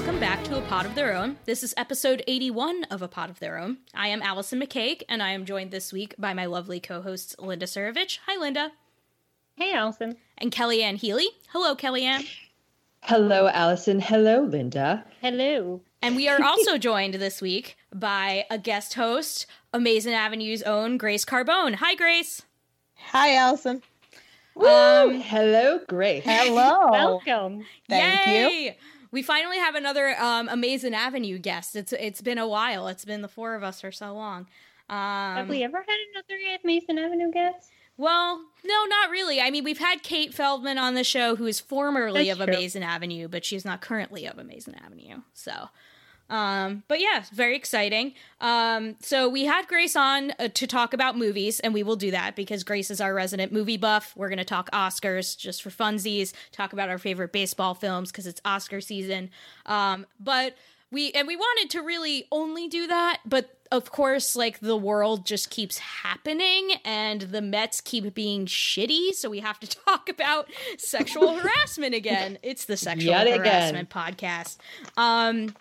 Welcome back to A Pod of Their Own. This is episode 81 of A Pod of Their Own. I am Allison McCaig, and I am joined this week by my lovely co hosts, Linda Surovich. Hi, Linda. Hey, Allison. And Kellyanne Healy. Hello, Kellyanne. Hello, Allison. Hello, Linda. Hello. And we are also joined this week by a guest host, Amazin' Avenue's own Grace Carbone. Hi, Grace. Hi, Allison. Um, hello, Grace. Hello. Welcome. Thank Yay! you. We finally have another um, Amazin' Avenue guest. It's it's been a while. It's been the four of us for so long. Um, Have we ever had another Mason Avenue guest? Well, no, not really. I mean, we've had Kate Feldman on the show, who is formerly That's of true. Amazin' Avenue, but she's not currently of Amazin' Avenue. So, um, but yeah, very exciting. Um, so we had Grace on uh, to talk about movies, and we will do that because Grace is our resident movie buff. We're going to talk Oscars just for funsies, talk about our favorite baseball films because it's Oscar season. Um, but we and we wanted to really only do that, but of course, like the world just keeps happening and the Mets keep being shitty, so we have to talk about sexual harassment again. It's the sexual Yet again. harassment podcast. Um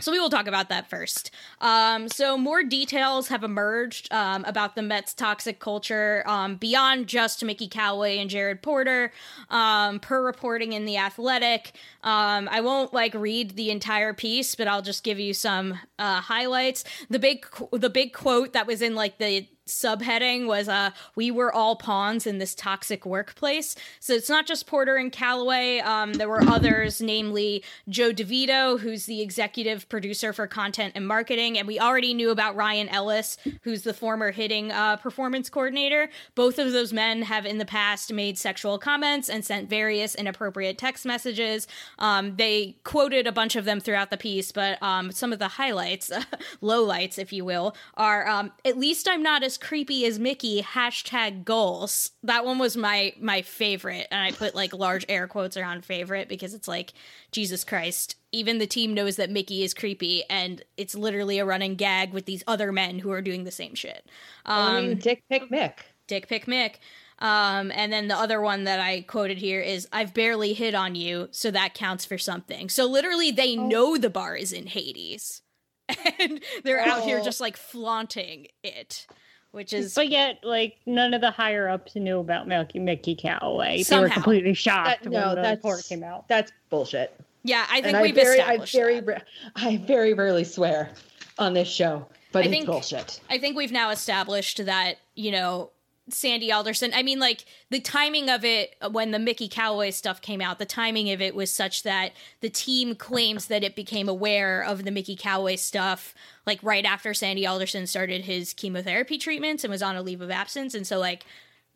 so we will talk about that first. Um, so more details have emerged um, about the Mets' toxic culture um, beyond just Mickey Callaway and Jared Porter. Um, per reporting in the Athletic, um, I won't like read the entire piece, but I'll just give you some uh, highlights. The big the big quote that was in like the subheading was uh we were all pawns in this toxic workplace. So it's not just porter and callaway um there were others namely joe devito who's the executive producer for content and marketing and we already knew about ryan ellis who's the former hitting uh, performance coordinator. Both of those men have in the past made sexual comments and sent various inappropriate text messages. Um, they quoted a bunch of them throughout the piece but um, some of the highlights lowlights if you will are um, at least i'm not as creepy as mickey hashtag goals that one was my my favorite and i put like large air quotes around favorite because it's like jesus christ even the team knows that mickey is creepy and it's literally a running gag with these other men who are doing the same shit I um, mean, Dick Pick Mick. Dick Pick Mick. Um, and then the other one that I quoted here is I've barely hit on you, so that counts for something. So literally they know the bar is in Hades. And they're out here Oh. just like flaunting it. Which is But yet, like none of the higher ups knew about Mickey, Mickey Callaway. They were completely shocked That- when no, the report came out. That's bullshit. yeah. I think and we've I very, I very, that. I very rarely swear on this show, but I it's think- bullshit. I think we've now established that, you know, Sandy Alderson, I mean, like, the timing of it when the Mickey Callaway stuff came out, the timing of it was such that the team claims that it became aware of the Mickey Callaway stuff, like, right after Sandy Alderson started his chemotherapy treatments and was on a leave of absence. And so, like,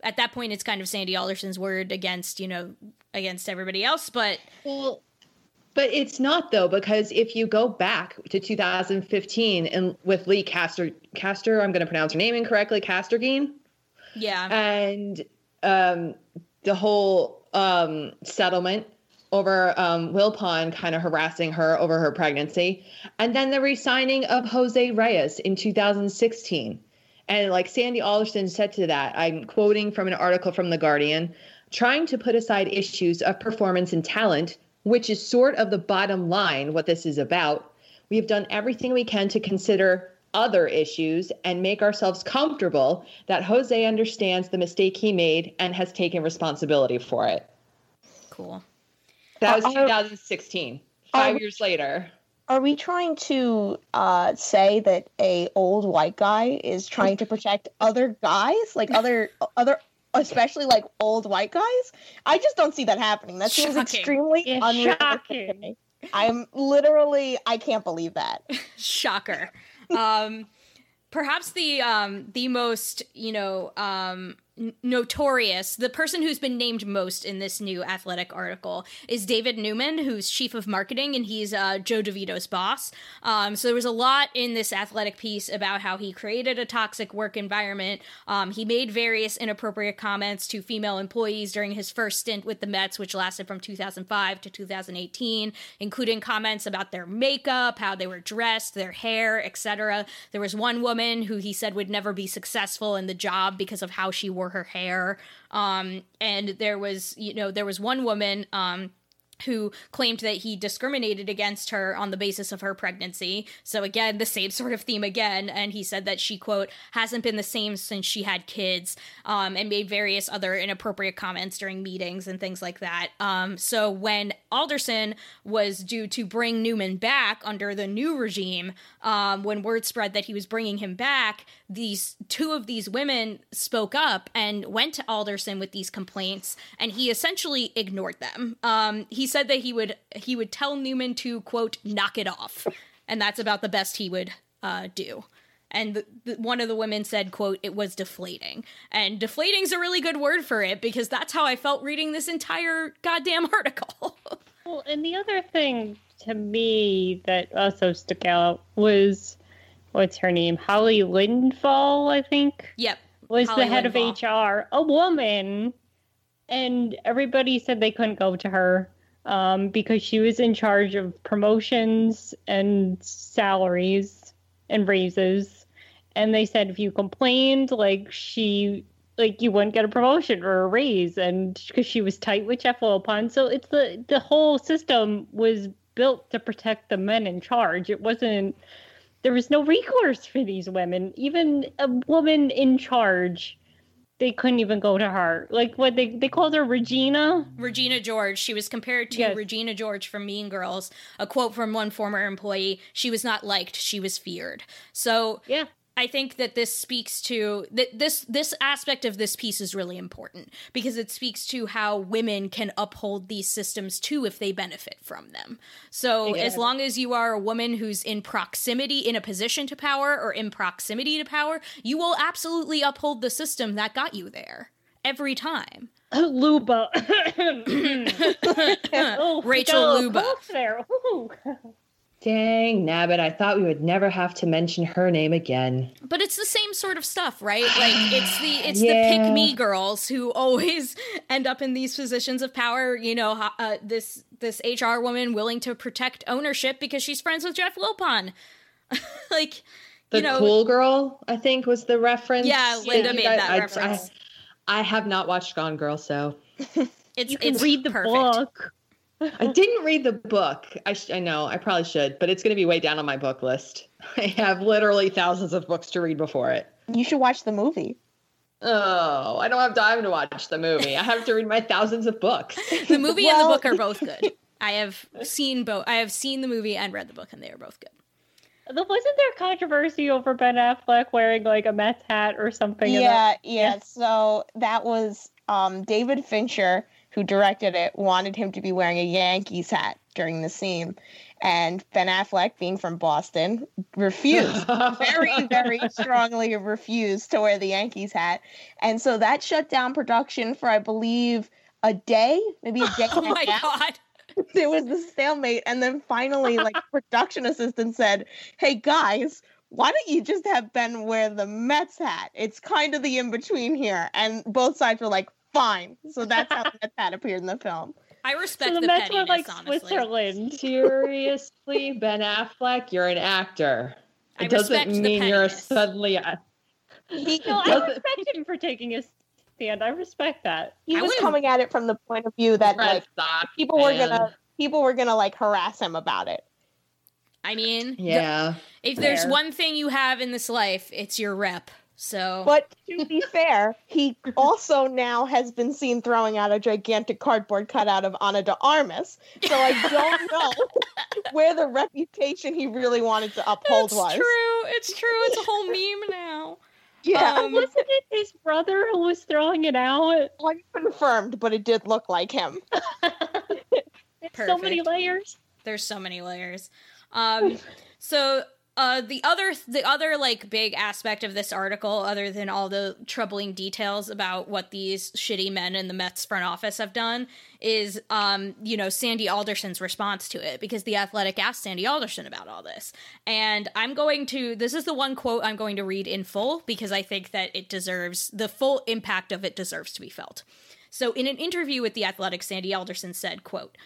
at that point, it's kind of Sandy Alderson's word against, you know, against everybody else. But Well, but it's not though because if you go back to 2015 and with Leigh Castor, Castor, I'm going to pronounce her name incorrectly, Castergine, yeah, and um, the whole um, settlement over um, Wilpon kind of harassing her over her pregnancy, and then the resigning of Jose Reyes in 2016. And like Sandy Alderson said to that, I'm quoting from an article from The Guardian trying to put aside issues of performance and talent, which is sort of the bottom line, what this is about. We have done everything we can to consider other issues and make ourselves comfortable that Jose understands the mistake he made and has taken responsibility for it. cool. That was Uh, 2016. Five I- years later. Are we trying to uh, say that a old white guy is trying to protect other guys, like other other, especially like old white guys? I just don't see that happening. That seems Shocking. extremely It's unrealistic to shocking. me. I'm literally, I can't believe that. shocker um perhaps the um the most you know um notorious the person who's been named most in this new athletic article is david newman who's chief of marketing and he's uh, joe devito's boss. Um, so there was a lot in this athletic piece about how he created a toxic work environment. Um, he made various inappropriate comments to female employees during his first stint with the mets which lasted from 2005 to 2018 including comments about their makeup how they were dressed their hair etc there was one woman who he said would never be successful in the job because of how she wore her hair. Um, and there was you know there was one woman um, who claimed that he discriminated against her on the basis of her pregnancy. So again, the same sort of theme again. And he said that she quote hasn't been the same since she had kids, um, and made various other inappropriate comments during meetings and things like that. Um, so when Alderson was due to bring Newman back under the new regime, um, when word spread that he was bringing him back, these two of these women spoke up and went to Alderson with these complaints, and he essentially ignored them. Um, he said that he would he would tell Newman to quote knock it off, and that's about the best he would uh, do. And the, the, one of the women said, "quote It was deflating." And deflating's a really good word for it because that's how I felt reading this entire goddamn article. Well, and the other thing to me that also stuck out was what's her name? Holly Lindvall, I think. yep, Was Holly the head Lindenfall. of HR, a woman, and everybody said they couldn't go to her um, because she was in charge of promotions and salaries and raises. And they said if you complained, like she, like you wouldn't get a promotion or a raise, and because she was tight with Jeff Wilpon, so it's the the whole system was built to protect the men in charge. It wasn't. There was no recourse for these women. Even a woman in charge they couldn't even go to her. Like what they they called her Regina. Regina George. She was compared to Yes. Regina George from Mean Girls. A quote from one former employee: "She was not liked; she was feared." So Yeah. I think that this speaks to that this this aspect of this piece is really important because it speaks to how women can uphold these systems too if they benefit from them. So Yeah. as long as you are a woman who's in proximity in a position to power or in proximity to power, you will absolutely uphold the system that got you there every time. Luba. oh, Rachel Luba. There. Ooh. Dang, Nabbit, I thought we would never have to mention her name again. But it's the same sort of stuff, right? Like it's the it's the pick me girls who always end up in these positions of power. You know, uh, this this HR woman willing to protect ownership because she's friends with Jeff Wilpon. like, The you know, cool girl, I think, was the reference. Yeah, Linda you made guys- that I- reference. I, I have not watched Gone Girl, so it's You can it's read the perfect. book. I didn't read the book. I, sh- I know I probably should, but it's going to be way down on my book list. I have literally thousands of books to read before it. You should watch the movie. Oh, I don't have time to watch the movie. I have to read my thousands of books. The movie and the book are both good. I have seen both. I have seen the movie and read the book, and they are both good. Wasn't there controversy over Ben Affleck wearing like a Mets hat or something? in Yeah, it? yeah. So that was um, David Fincher, who directed it, wanted him to be wearing a Yankees hat during the scene. And Ben Affleck, being from Boston, refused. very, very strongly refused to wear the Yankees hat. And so that shut down production for, I believe, a day, maybe a day. Oh my half. god! there was the stalemate and then finally like production assistant said hey guys why don't you just have ben wear the mets hat it's kind of the in-between here and both sides were like fine so that's how the mets appeared in the film I respect So the the Mets were like honestly. Switzerland. Seriously, Ben Affleck, you're an actor. I It doesn't respect the mean you're suddenly. A- he, No, I respect him for taking his stand. I respect that. he I was wouldn't- coming at it from the point of view that Red like Sox people were gonna people were gonna like harass him about it I mean, the- Yeah. if there's one thing you have in this life, it's your rep. So, But to be fair, he also now has been seen throwing out a gigantic cardboard cutout of Ana de Armas. So I don't know where the reputation he really wanted to uphold it's was. true. It's true. It's a whole meme now. Yeah, Um, Wasn't it his brother who was throwing it out? unconfirmed, but it did look like him. It's so many layers. There's so many layers. Um, so uh, the other the other like big aspect of this article, other than all the troubling details about what these shitty men in the Mets front office have done, is um, you know Sandy Alderson's response to it because the Athletic asked Sandy Alderson about all this, and I'm going to this is the one quote I'm going to read in full because I think that it deserves the full impact of it deserves to be felt. So in an interview with the Athletic, Sandy Alderson said, quote,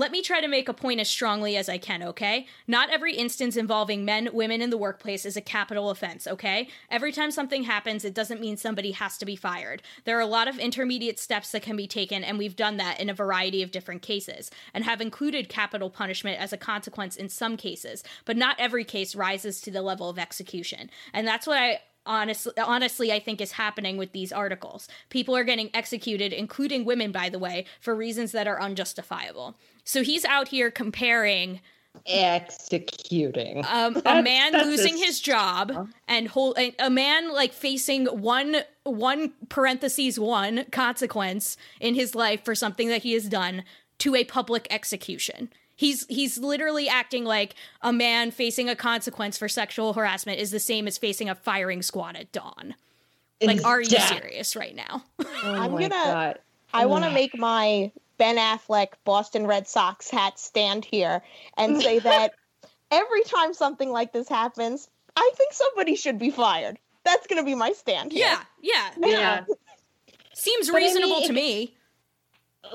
let me try to make a point as strongly as I can, okay? Not every instance involving men, women in the workplace is a capital offense, okay? Every time something happens, it doesn't mean somebody has to be fired. There are a lot of intermediate steps that can be taken, and we've done that in a variety of different cases, and have included capital punishment as a consequence in some cases, but not every case rises to the level of execution. And that's what I honestly honestly I think is happening with these articles. People are getting executed, including women by the way, for reasons that are unjustifiable. So he's out here comparing Executing. um, a man losing a- his job and whole a, a man like facing one one parentheses one consequence in his life for something that he has done to a public execution. He's he's literally acting like a man facing a consequence for sexual harassment is the same as facing a firing squad at dawn. Like, are you serious right now? Oh I'm gonna- God. I want to make my Ben Affleck Boston Red Sox hat stand here and say that every time something like this happens, I think somebody should be fired. That's going to be my stand here. yeah, yeah. Yeah. Seems But I mean, reasonable to me.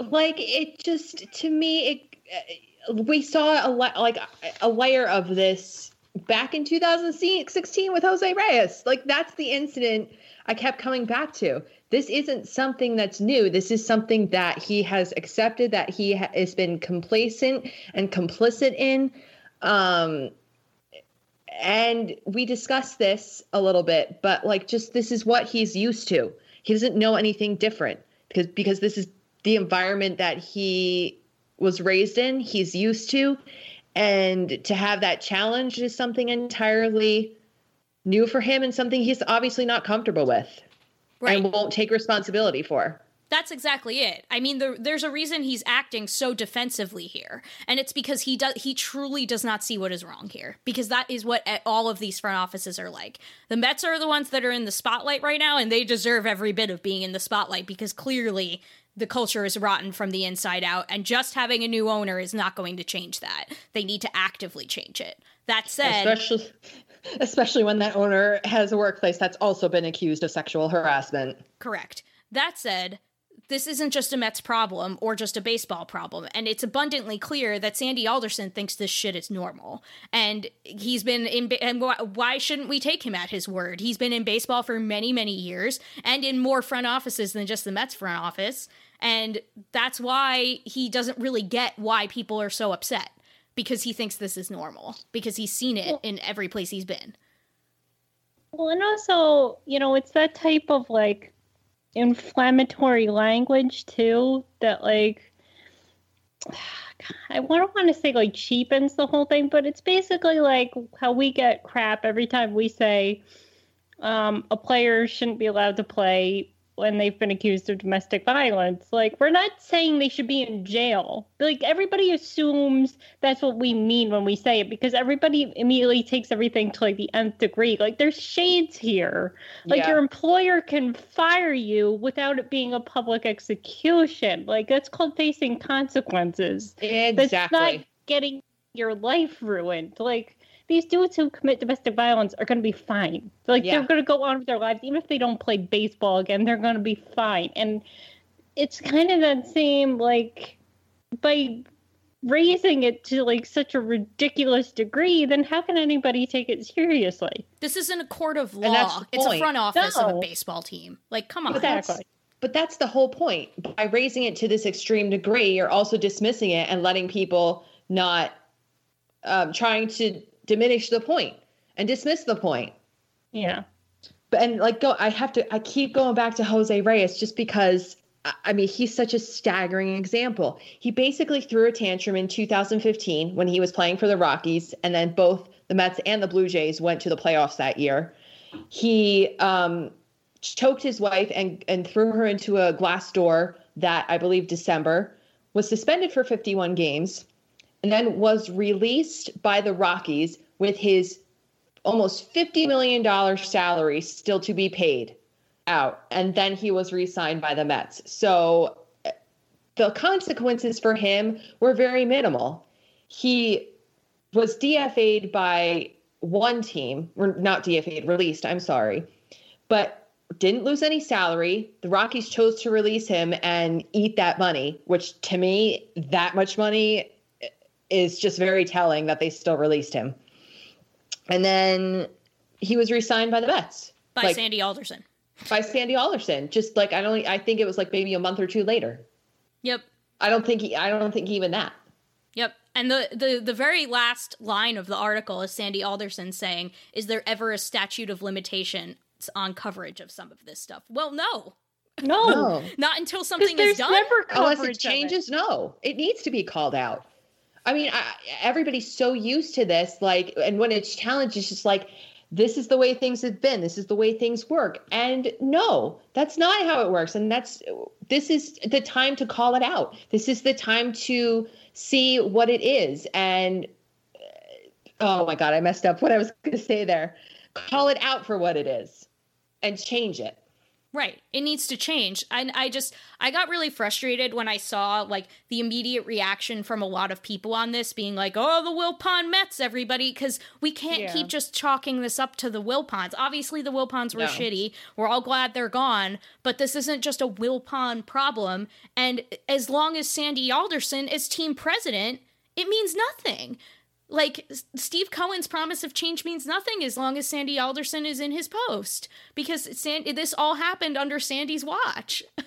like it just to me it uh, we saw a like a layer of this back in 2016 with Jose Reyes. Like that's the incident I kept coming back to. This isn't something that's new. This is something that he has accepted that he ha- has been complacent and complicit in. Um and we discussed this a little bit but like just this is what he's used to. He doesn't know anything different because because this is the environment that he was raised in he's used to and to have that challenge is something entirely new for him and something he's obviously not comfortable with Right. and won't take responsibility for That's exactly it. I mean, the, there's a reason he's acting so defensively here, and it's because he does he truly does not see what is wrong here. Because that is what all of these front offices are like. The Mets are the ones that are in the spotlight right now, and they deserve every bit of being in the spotlight because clearly the culture is rotten from the inside out, and just having a new owner is not going to change that. They need to actively change it. That said, especially especially when that owner has a workplace that's also been accused of sexual harassment Correct. That said, this isn't just a Mets problem or just a baseball problem, and it's abundantly clear that Sandy Alderson thinks this shit is normal. And he's been in, and why shouldn't we take him at his word? He's been in baseball for many, many years and in more front offices than just the Mets front office. And that's why he doesn't really get why people are so upset because he thinks this is normal because he's seen it in every place he's been. Well, and also, you know, it's that type of like inflammatory language too that like I don't want to say like cheapens the whole thing, but it's basically like how we get crap every time we say um, a player shouldn't be allowed to play when they've been accused of domestic violence. Like, we're not saying they should be in jail. Like, everybody assumes that's what we mean when we say it because everybody immediately takes everything to like the nth degree. Like, there's shades here. Like, Yeah. your employer can fire you without it being a public execution. Like, that's called facing consequences. Exactly. That's not getting your life ruined. Like, these dudes who commit domestic violence are going to be fine. Like Yeah. they're going to go on with their lives, even if they don't play baseball again. They're going to be fine. And it's kind of that same like by raising it to like such a ridiculous degree. Then how can anybody take it seriously? This isn't a court of law. the It's a front office of a baseball team. Like, come on. But that's, but that's the whole point. By raising it to this extreme degree, you're also dismissing it and letting people not um, trying to diminish the point and dismiss the point. Yeah. But and like go, I have to. I keep going back to Jose Reyes just because. I- mean, he's such a staggering example. He basically threw a tantrum in 2015 when he was playing for the Rockies, and then both the Mets and the Blue Jays went to the playoffs that year. He um, choked his wife and and threw her into a glass door that I believe December was suspended for 51 games and then was released by the Rockies with his almost $50 million salary still to be paid out. And then he was re signed by the Mets. So uh, the consequences for him were very minimal. He was DFA'd by one team, or not DFA'd, released, I'm sorry, but didn't lose any salary. The Rockies chose to release him and eat that money, which to me, that much money is just very telling that they still released him. And then he was re-signed by the Mets By like, Sandy Alderson. by Sandy Alderson. Just like I don't, I think it was like maybe a month or two later. Yep. I don't think he, I don't think even that. Yep. And the, the the very last line of the article is Sandy Alderson saying, "Is there ever a statute of limitation on coverage of some of this stuff?" Well, no. No. No. Not until something is done. never Unless coverage it of it. changes, no, it needs to be called out. I mean, I, everybody's so used to this, like, and when it's challenged, it's just like, this is the way things have been. This is the way things work. And no, that's not how it works. And that's this is the time to call it out. This is the time to see what it is. And uh, oh my God, I messed up what I was going to say there. Call it out for what it is and change it. Right. It needs to change. And I just I got really frustrated when I saw like the immediate reaction from a lot of people on this being like, "Oh, the Wilpon Mets, everybody," cuz we can't Yeah. keep just chalking this up to the Wilpons. Obviously the Wilpons were No. shitty. We're all glad they're gone, but this isn't just a Wilpon problem. And as long as Sandy Alderson is team president, it means nothing. Like Steve Cohen's promise of change means nothing as long as Sandy Alderson is in his post because this all happened under Sandy's watch.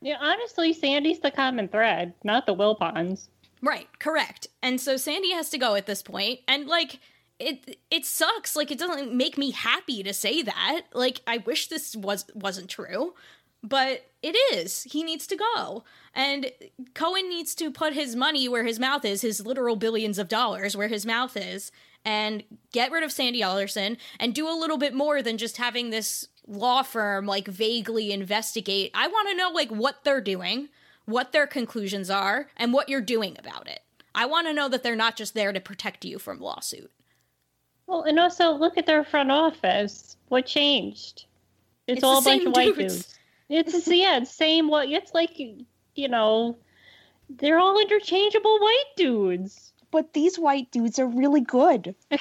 Yeah, honestly, Sandy's the common thread, not the Wilpons. right, correct. And so Sandy has to go at this point and like it it sucks like it doesn't make me happy to say that. Like I wish this was wasn't true, but it is. He needs to go. And Cohen needs to put his money where his mouth is, his literal billions of dollars where his mouth is, and get rid of Sandy Alderson and do a little bit more than just having this law firm like vaguely investigate. I want to know like what they're doing, what their conclusions are, and what you're doing about it. I want to know that they're not just there to protect you from lawsuit. Well, and also look at their front office. What changed? It's, It's all a bunch of white dudes. dudes. It's yeah, it's same. What it's like, you know, they're all interchangeable white dudes. But these white dudes are really good.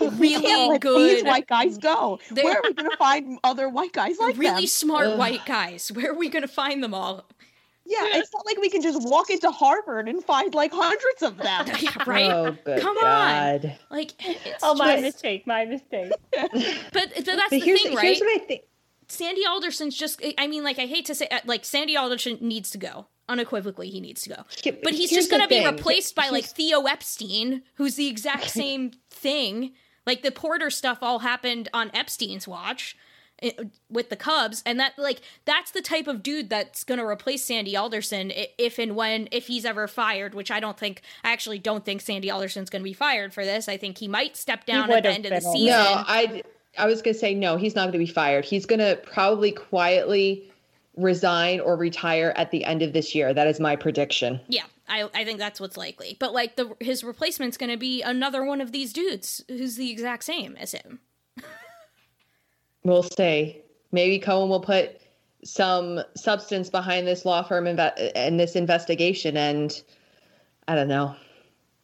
Really Can't let good. These white guys go. They're- Where are we going to find other white guys like really them? smart Ugh. white guys. Where are we going to find them all? Yeah, it's not like we can just walk into Harvard and find like hundreds of them. Yeah, right? Oh, good Come God. on. Like, it's Oh, my just- mistake, my mistake. but, but that's But the here's, thing, right? here's what I think. Sandy Alderson's just, I mean, like, I hate to say, uh, like, Sandy Alderson needs to go. Unequivocally, he needs to go. But he's here's just going to be replaced by, like, Theo Epstein, who's the exact same thing. Like the Porter stuff all happened on Epstein's watch with the Cubs, and that like that's the type of dude that's going to replace Sandy Alderson if and when if he's ever fired. Which I don't think. I actually don't think Sandy Alderson's going to be fired for this. I think he might step down at the end of the season. No, I I was gonna say no. He's not going to be fired. He's going to probably quietly resign or retire at the end of this year. That is my prediction. Yeah, I, I think that's what's likely. But like the his replacement's going to be another one of these dudes who's the exact same as him. We'll see. Maybe Cohen will put some substance behind this law firm inve- and this investigation, and I don't know.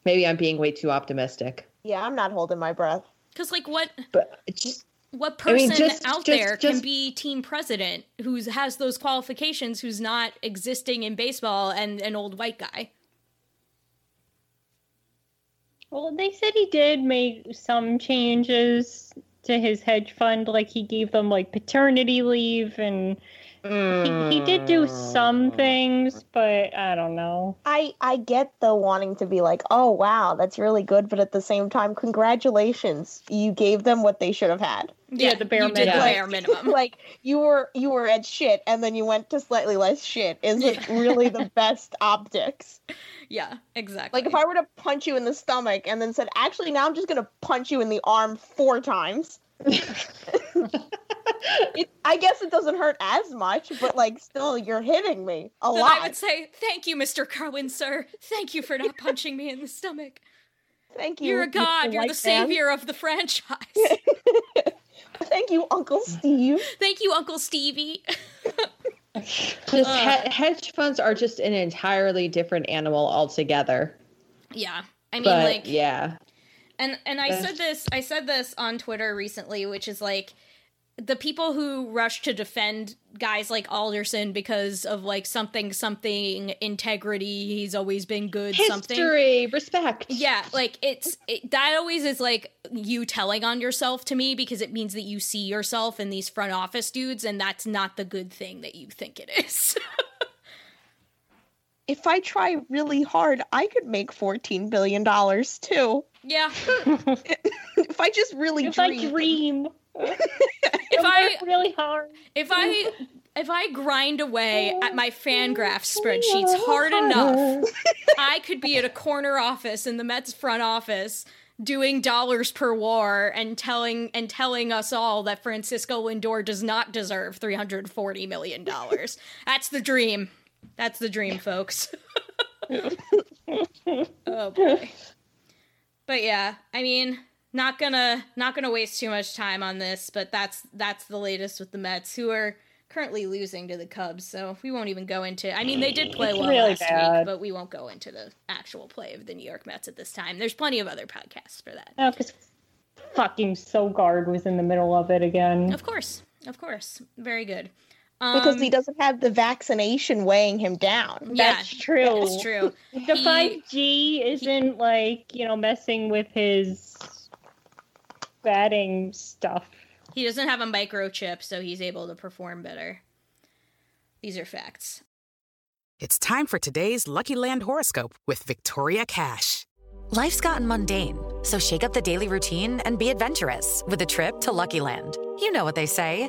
Maybe I'm being way too optimistic. Yeah, I'm not holding my breath. Because like what But just what I person mean, just- out just- there can just- be team president who's has those qualifications who's not existing in baseball and an old white guy? Well, they said he did make some changes to his hedge fund, like he gave them like paternity leave, and he, he did do some hmm. things, but I don't know. I I get the wanting to be like, oh wow, that's really good, but at the same time, congratulations, you gave them what they should have had. Yeah, the bare You did minimum. like- bare minimum. like you were you were at shit, and then you went to slightly less shit. Isn't really the best optics. Yeah, exactly. Like if I were to punch you in the stomach and then said, actually, now I'm just gonna punch you in the arm four times. it, I guess it doesn't hurt as much, but like still, you're hitting me a then lot. I would say, "Thank you, Mr. Carwin, sir. Thank you for not punching me in the stomach. Thank you. You're a god. You're the white man. savior of the franchise. Thank you, Uncle Steve. Thank you, Uncle Stevie." Just Ugh. hedge funds are just an entirely different animal altogether. yeah, I mean, but like, yeah, and and I said this I said this on Twitter recently, which is like the people who rush to defend guys like Alderson because of like something something integrity, he's always been good something. history, respect. Yeah, like it's it, that always is like you telling on yourself to me because it means that you see yourself in these front office dudes and that's not the good thing that you think it is. If I try really hard, I could make fourteen billion dollars too. yeah. If I just really If dream. I dream, If I really hard. if I if I grind away at my Fangraph spreadsheets hard enough, I could be at a corner office in the Mets front office doing dollars per war and telling and telling us all that Francisco Lindor does not deserve 340 million dollars. That's the dream. That's the dream, folks. oh boy. But yeah, I mean, not gonna not gonna waste too much time on this, but that's that's the latest with the Mets, who are currently losing to the Cubs. So we won't even go into. I mean, they did play well really last week, but we won't go into the actual play of the New York Mets at this time. There's plenty of other podcasts for that. Oh, because fucking Sogard was in the middle of it again. Of course, of course, very good. Because Um, he doesn't have the vaccination weighing him down. yeah, That's true. That's true. The five G isn't like you know messing with his batting stuff. He doesn't have a microchip, so he's able to perform better. These are facts. It's time for today's Lucky Land horoscope with Victoria Cash. Life's gotten mundane, so shake up the daily routine and be adventurous with a trip to Lucky Land. You know what they say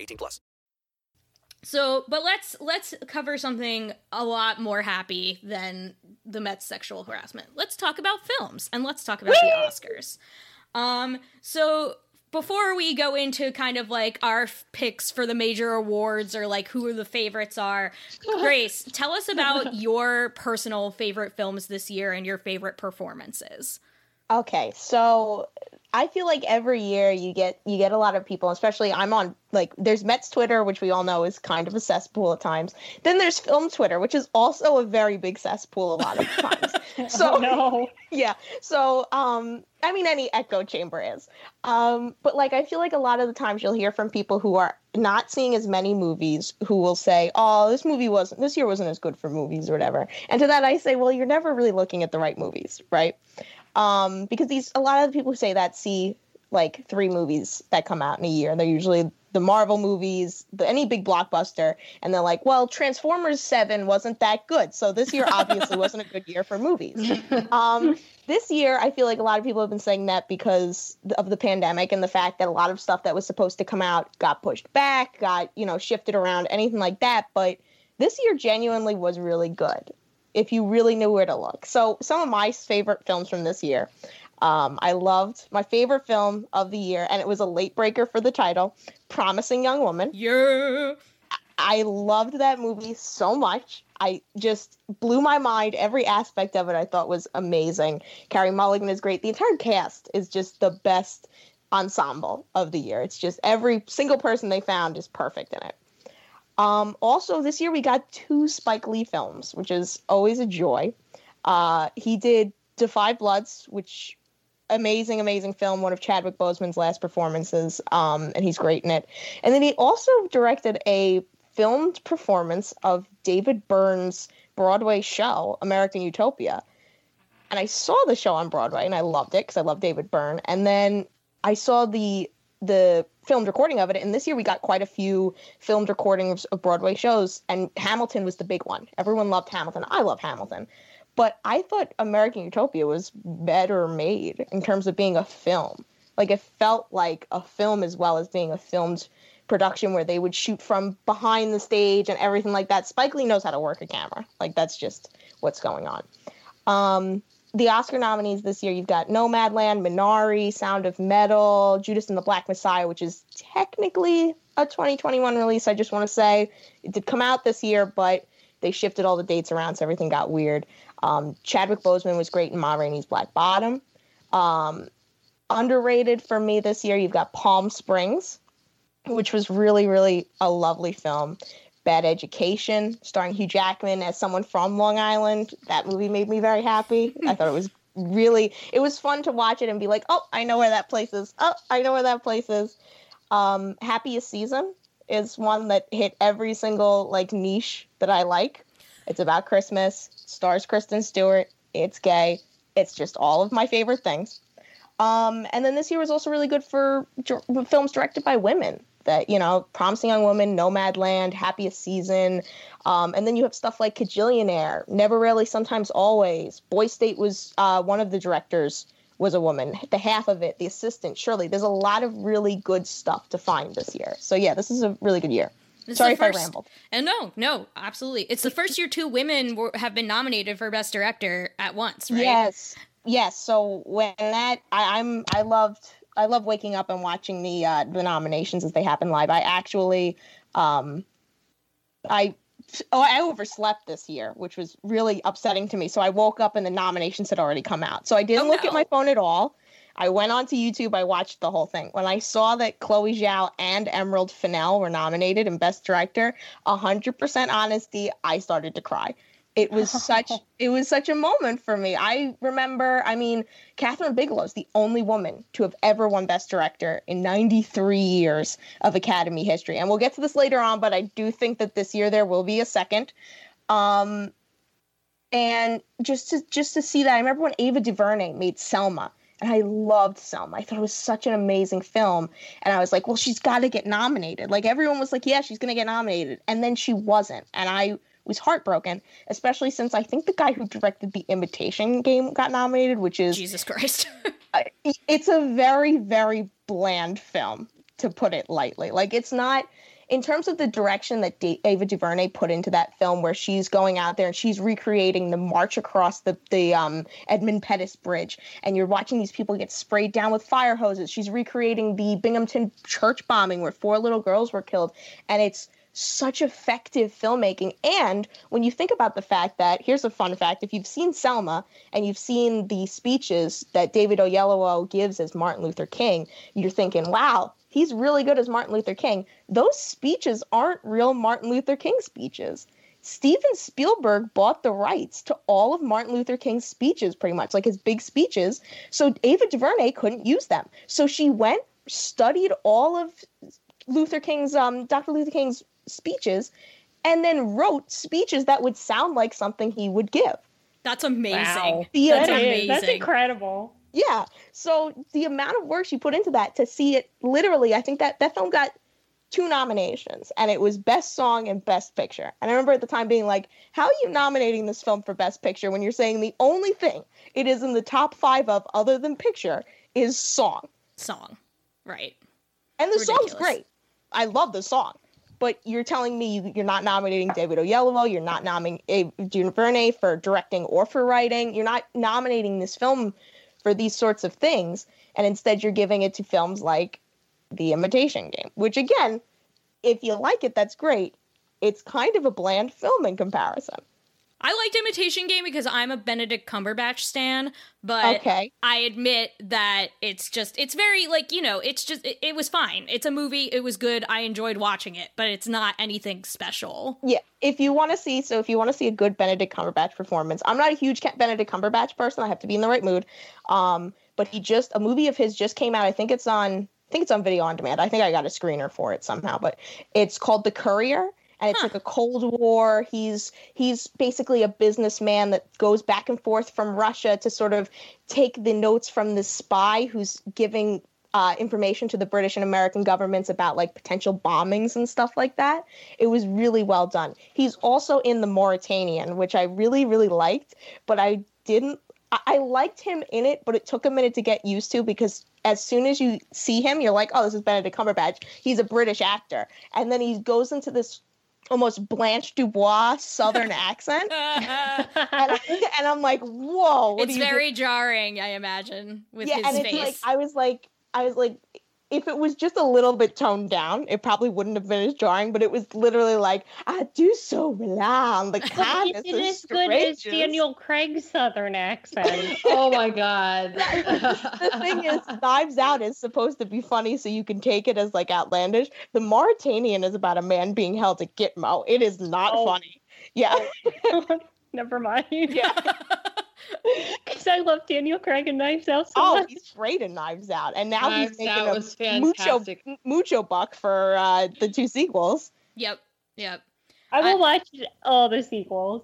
18 plus. So, but let's let's cover something a lot more happy than the Mets sexual harassment. Let's talk about films and let's talk about the Oscars. Um, so before we go into kind of like our f- picks for the major awards or like who the favorites are, Grace, tell us about your personal favorite films this year and your favorite performances. Okay, so I feel like every year you get you get a lot of people, especially I'm on like there's Mets Twitter, which we all know is kind of a cesspool at times. Then there's film Twitter, which is also a very big cesspool a lot of times. So Oh, no. yeah. So um I mean any echo chamber is. Um but like I feel like a lot of the times you'll hear from people who are not seeing as many movies who will say, "Oh, this movie wasn't this year wasn't as good for movies or whatever." And to that I say, "Well, you're never really looking at the right movies, right?" Um because these a lot of the people who say that see like three movies that come out in a year. and They're usually the Marvel movies, the, any big blockbuster, and they're like, "Well, Transformers Seven wasn't that good, so this year obviously wasn't a good year for movies." Um, this year, I feel like a lot of people have been saying that because of the pandemic and the fact that a lot of stuff that was supposed to come out got pushed back, got you know shifted around, anything like that. But this year genuinely was really good if you really knew where to look. So some of my favorite films from this year. Um, I loved my favorite film of the year, and it was a late breaker for the title, Promising Young Woman. Yeah. I loved that movie so much. I just blew my mind. Every aspect of it I thought was amazing. Carey Mulligan is great. The entire cast is just the best ensemble of the year. It's just every single person they found is perfect in it. Um, also, this year we got two Spike Lee films, which is always a joy. Uh, he did Da 5 Bloods, which amazing, amazing film, one of Chadwick Boseman's last performances, um, and he's great in it. And then he also directed a filmed performance of David Byrne's Broadway show, American Utopia. And I saw the show on Broadway, and I loved it because I love David Byrne. And then I saw the the filmed recording of it, and this year we got quite a few filmed recordings of Broadway shows, and Hamilton was the big one. Everyone loved Hamilton. I love Hamilton. But I thought American Utopia was better made in terms of being a film. Like it felt like a film as well as being a filmed production where they would shoot from behind the stage and everything like that. Spike Lee knows how to work a camera. Like that's just what's going on. Um, the Oscar nominees this year, you've got Nomadland, Minari, Sound of Metal, Judas and the Black Messiah, which is technically a 2021 release. I just want to say it did come out this year, but they shifted all the dates around, so everything got weird. Um, Chadwick Boseman was great in Ma Rainey's Black Bottom. Um, underrated for me this year, you've got Palm Springs, which was really, really a lovely film. Bad Education, starring Hugh Jackman as someone from Long Island. That movie made me very happy. I thought it was really, it was fun to watch it and be like, oh, I know where that place is. Oh, I know where that place is. Um, Happiest Season is one that hit every single like niche that I like. It's about Christmas, stars Kristen Stewart, it's gay. It's just all of my favorite things. Um, and then this year was also really good for films directed by women. That you know, Promising Young Woman, Nomadland, Happiest Season, um, and then you have stuff like Kajillionaire, Never Rarely, Sometimes Always. Boy State was uh, one of the directors was a woman. The half of it, the assistant, Shirley. There's a lot of really good stuff to find this year. So yeah, this is a really good year. It's Sorry the if I rambled. And no, no, absolutely. It's the first year two women were, have been nominated for Best Director at once, right? Yes, yes. So when that, I, I'm, I loved, I love waking up and watching the uh, the nominations as they happen live. I actually, um, I. Oh, I overslept this year, which was really upsetting to me. So I woke up and the nominations had already come out. So I didn't look at my phone at all. I went onto YouTube. I watched the whole thing. When I saw that Chloe Zhao and Emerald Fennell were nominated in Best Director, hundred percent honesty, I started to cry. It was such it was such a moment for me. I remember, I mean, Kathryn Bigelow's the only woman to have ever won Best Director in 93 years of Academy history. And we'll get to this later on, but I do think that this year there will be a second. Um, and just to just to see that, I remember when Ava DuVernay made Selma, and I loved Selma. I thought it was such an amazing film, and I was like, well, she's got to get nominated. Like everyone was like, yeah, she's gonna get nominated, and then she wasn't, and I was heartbroken, especially since I think the guy who directed The Imitation Game got nominated, which is Jesus Christ. it's a very very bland film to put it lightly. Like it's not in terms of the direction that Da- Ava DuVernay put into that film, where she's going out there and she's recreating the march across the the um, Edmund Pettus Bridge, and you're watching these people get sprayed down with fire hoses. She's recreating the Birmingham church bombing where four little girls were killed, and it's such effective filmmaking. And when you think about the fact that, here's a fun fact if you've seen Selma and you've seen the speeches that David Oyelowo gives as Martin Luther King, you're thinking, wow, he's really good as Martin Luther King. Those speeches aren't real Martin Luther King speeches. Steven Spielberg bought the rights to all of Martin Luther King's speeches, pretty much, like his big speeches. So Ava DuVernay couldn't use them. So she went, studied all of Luther King's, um, Dr. Luther King's speeches and then wrote speeches that would sound like something he would give. That's amazing. Wow. The That amazing. That's incredible. Yeah. So the amount of work she put into that to see it literally, I think that that film got two nominations and it was best song and best picture. And I remember at the time being like, how are you nominating this film for best picture when you're saying the only thing it is in the top 5 of other than picture is song. Song. Right. And the song's Ridiculous. great. I love the song. But you're telling me you're not nominating David Oyelowo, you're not nominating DuVernay for directing or for writing. You're not nominating this film for these sorts of things, and instead you're giving it to films like The Imitation Game, which again, if you like it, that's great. It's kind of a bland film in comparison. I liked Imitation Game because I'm a Benedict Cumberbatch stan, but Okay. I admit that it's just it's very like you know it's just it, it was fine. It's a movie. It was good. I enjoyed watching it, but it's not anything special. Yeah, if you want to see, so if you want to see a good Benedict Cumberbatch performance, I'm not a huge Benedict Cumberbatch person. I have to be in the right mood. Um, but he just a movie of his just came out. I think it's on. I think it's on video on demand. I think I got a screener for it somehow. But it's called The Courier, and it's like a Cold War. He's he's basically a businessman that goes back and forth from Russia to sort of take the notes from this spy who's giving uh, information to the British and American governments about like potential bombings and stuff like that. It was really well done. He's also in the Mauritanian, which I really really liked, but I didn't. I- I liked him in it, but it took a minute to get used to because as soon as you see him, you're like, oh, this is Benedict Cumberbatch. He's a British actor, and then he goes into this almost Blanche Dubois Southern accent, and, I, and I'm like, whoa, what it's very jarring, I imagine, with yeah, his and face. it's like I was like I was like if it was just a little bit toned down, it probably wouldn't have been as jarring, but it was literally like, I do so rely on the kindness is it of as good as. Daniel Craig's southern accent? oh my god. the thing is, Knives Out is supposed to be funny, so you can take it as like outlandish. The Mauritanian is about a man being held at Gitmo. It is not Oh. funny. Yeah. Oh. Never mind. Yeah. Because I love Daniel Craig and Knives Out so Oh, much. he's great in Knives Out, and now Knives he's making a mucho fantastic. mucho buck for uh, the two sequels. Yep. Yep. I will watch all the sequels.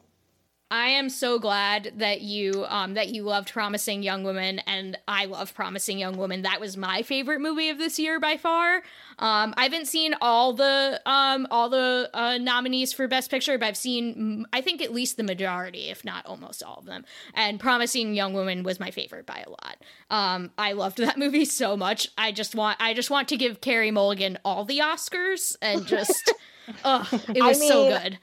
I am so glad that you um that you loved Promising Young Woman and I love Promising Young Woman. That was my favorite movie of this year by far. Um I haven't seen all the um all the uh nominees for best picture, but I've seen mm, I think at least the majority, if not almost all of them. And Promising Young Woman was my favorite by a lot. Um I loved that movie so much. I just want I just want to give Carey Mulligan all the Oscars and just Ugh, it I was so good.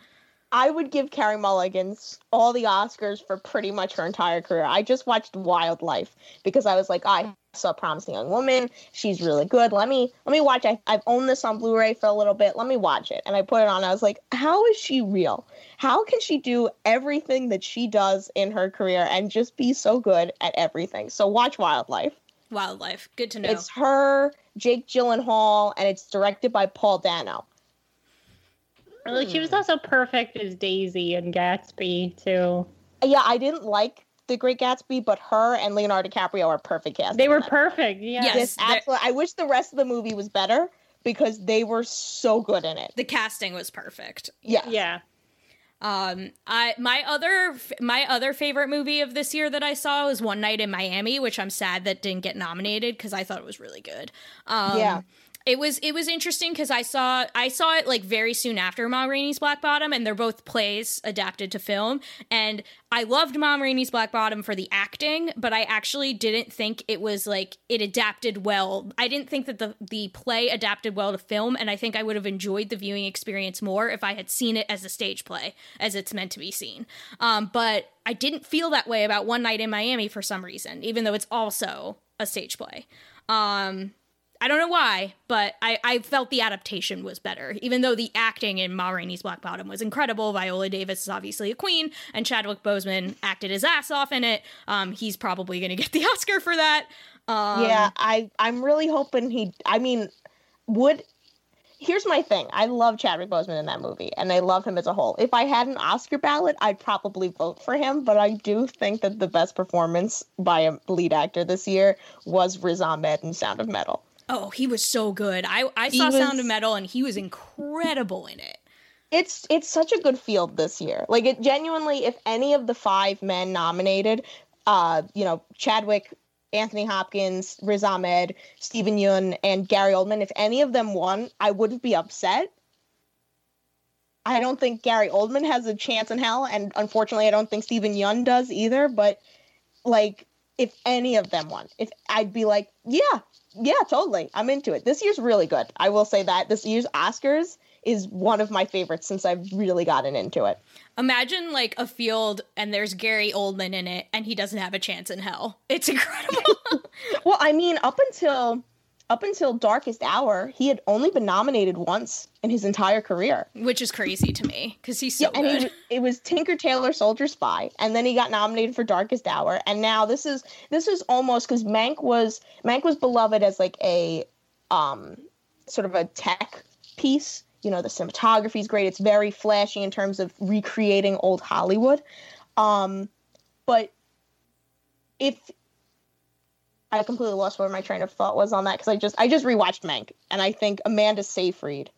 I would give Carey Mulligan all the Oscars for pretty much her entire career. I just watched Wildlife because I was like, oh, I saw a Promising Young Woman. She's really good. Let me let me watch. I, I've owned this on Blu-ray for a little bit. Let me watch it. And I put it on. I was like, how is she real? How can she do everything that she does in her career and just be so good at everything? So watch Wildlife. Wildlife. Good to know. It's her, Jake Gyllenhaal, and it's directed by Paul Dano. Well, she was also perfect as Daisy and Gatsby too. Yeah, I didn't like The Great Gatsby, but her and Leonardo DiCaprio are perfect casting. They were perfect. Yeah. Yes, absolutely. I wish the rest of the movie was better because they were so good in it. The casting was perfect. Yeah. Yeah. Um, I my other my other favorite movie of this year that I saw was One Night in Miami, which I'm sad that didn't get nominated because I thought it was really good. Um, Yeah. It was it was interesting because I saw I saw it like very soon after Ma Rainey's Black Bottom, and they're both plays adapted to film. And I loved Ma Rainey's Black Bottom for the acting, but I actually didn't think it was like it adapted well. I didn't think that the the play adapted well to film, and I think I would have enjoyed the viewing experience more if I had seen it as a stage play, as it's meant to be seen. Um, but I didn't feel that way about One Night in Miami for some reason, even though it's also a stage play. Um, I don't know why, but I, I felt the adaptation was better, even though the acting in Ma Rainey's Black Bottom was incredible. Viola Davis is obviously a queen, and Chadwick Boseman acted his ass off in it. Um, he's probably going to get the Oscar for that. Um, yeah, I I'm really hoping he. I mean, would here's my thing. I love Chadwick Boseman in that movie, and I love him as a whole. If I had an Oscar ballot, I'd probably vote for him. But I do think that the best performance by a lead actor this year was Riz Ahmed in Sound of Metal. Oh, he was so good. I I saw was, Sound of Metal, and he was incredible in it. It's it's such a good field this year. Like it genuinely, if any of the five men nominated, uh, you know, Chadwick, Anthony Hopkins, Riz Ahmed, Steven Yeun, and Gary Oldman, if any of them won, I wouldn't be upset. I don't think Gary Oldman has a chance in hell, and unfortunately, I don't think Steven Yeun does either. But like, if any of them won, if I'd be like, yeah, yeah, totally. I'm into it. This year's really good. I will say that this year's Oscars is one of my favorites since I've really gotten into it. Imagine like a field and there's Gary Oldman in it and he doesn't have a chance in hell. It's incredible. well, I mean, up until up until Darkest Hour, he had only been nominated once in his entire career, which is crazy to me because he's so yeah, good. He, it was Tinker Tailor Soldier Spy, and then he got nominated for Darkest Hour, and now this is this is almost because Mank was Mank was beloved as like a um sort of a tech piece. You know, the cinematography is great. It's very flashy in terms of recreating old Hollywood. Um, but if I completely lost where my train of thought was on that because I just I just rewatched Mank and I think Amanda Seyfried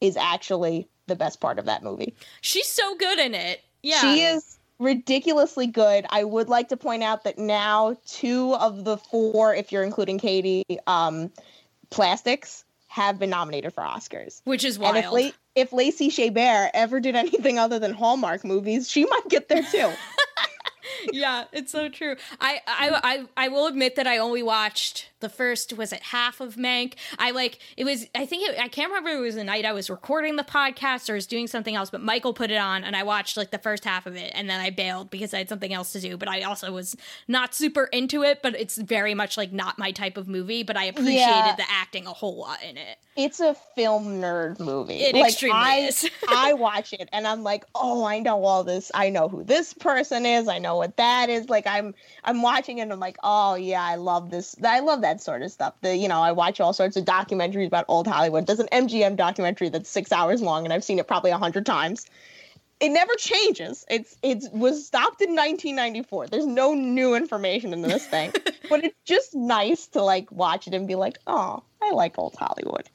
is actually the best part of that movie. She's so good in it. Yeah. She is ridiculously good. I would like to point out that now two of the four, if you're including Katie, um, plastics have been nominated for Oscars. Which is wild. And if, La- if Lacey Chabert ever did anything other than Hallmark movies, she might get there too. yeah, it's so true. I, I mm. I I will admit that I only watched the first was it half of Mank. I like it was I think it, I can't remember it was the night I was recording the podcast or was doing something else, but Michael put it on and I watched like the first half of it and then I bailed because I had something else to do. But I also was not super into it, but it's very much like not my type of movie. But I appreciated yeah. the acting a whole lot in it. It's a film nerd movie. It like, extremely I, is. I watch it and I'm like, oh, I know all this. I know who this person is. I know what that is. Like I'm I'm watching it and I'm like, oh yeah, I love this. I love that sort of stuff. The you know, I watch all sorts of documentaries about old Hollywood. There's an MGM documentary that's six hours long and I've seen it probably a hundred times. It never changes. It's it was stopped in 1994. There's no new information in this thing, but it's just nice to like watch it and be like, oh, I like old Hollywood.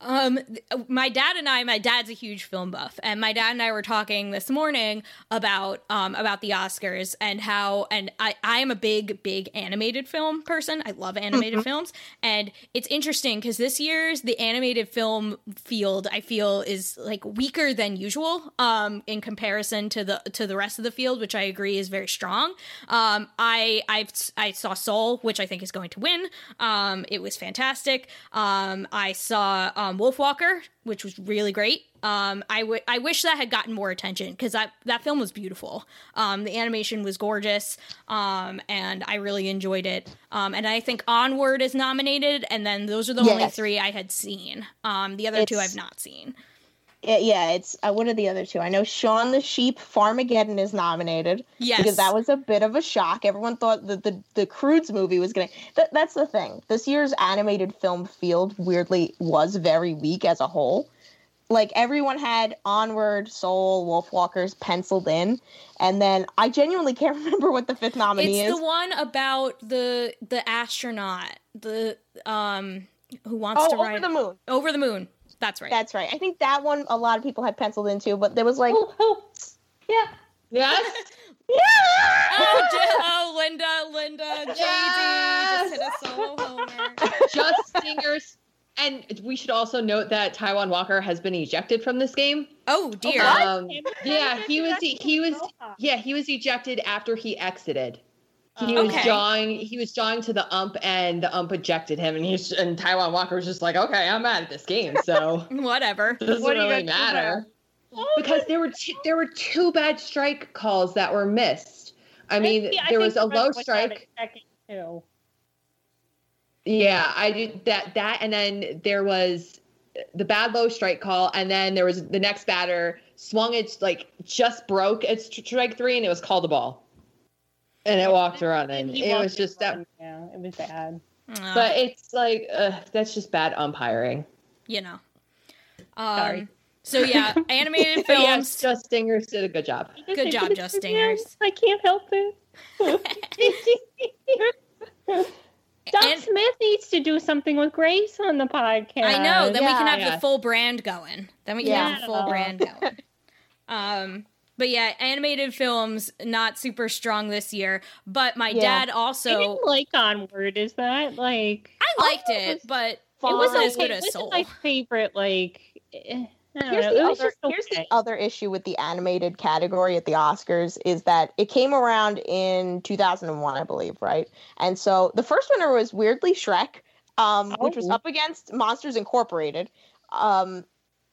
Um, my dad and I, my dad's a huge film buff, and my dad and I were talking this morning about um about the Oscars and how, and I I am a big big animated film person. I love animated mm-hmm. films, and it's interesting because this year's the animated film field I feel is like weaker than usual um in comparison to the to the rest of the field, which I agree is very strong. Um, I I've I saw Soul, which I think is going to win. Um, it was fantastic. Um, I saw. Um, um, Wolfwalker, which was really great. Um, I, w- I wish that had gotten more attention because that that film was beautiful. Um, the animation was gorgeous, um, and I really enjoyed it. Um, and I think Onward is nominated, and then those are the yes. only three I had seen. Um, the other it's, two I've not seen. It, yeah, it's uh, what are the other two? I know Shaun the Sheep Farmageddon is nominated. Yes, because that was a bit of a shock. Everyone thought that the the Croods movie was gonna. Th- that's the thing. This year's animated film field weirdly was very weak as a whole. Like everyone had Onward, Soul, Wolfwalkers penciled in, and then I genuinely can't remember what the fifth nominee it's is. It's the one about the the astronaut, the um who wants oh, to over ride the moon. Over the moon. That's right. That's right. I think that one a lot of people had penciled into, but there was like, oh, oh yeah, yes, yeah. Oh, oh, Linda, Linda, JD, yes! just hit a solo homer. Just stingers. And we should also note that Taijuan Walker has been ejected from this game. Oh dear. Um, yeah, he was he was yeah he was ejected after he exited. He was Okay. jawing he was jawing to the ump and the ump ejected him and he's and Taijuan Walker was just like okay I'm out of this game so Whatever. doesn't What really matter because there were two, there were two bad strike calls that were missed. I mean I there was a low strike. too. Yeah, I did that that and then there was the bad low strike call and then there was the next batter swung it like just broke its strike three and it was called a ball. And it walked around and He it was just that Yeah, it was bad. but it's like ugh, that's just bad umpiring. you know. Um, Sorry. So yeah, animated But yes, films. Just Stingers did a good job. Good job, Just Stingers. I can't help it. Doc Smith needs to do something with Grace on the podcast. I know. Then we can have Yeah. the full brand going. Then we can have the full brand going. Um, but yeah, animated films not super strong this year. But my Yeah. dad I also didn't like Onward. Is that like? I liked it, but it It wasn't as good as It Soul. my favorite. Like, eh, Here's, the other, just here's the other issue with the animated category at the Oscars is that it came around in 2001, I believe, right? And so the first winner was weirdly Shrek, um, which was Oh. up against Monsters Incorporated. Um,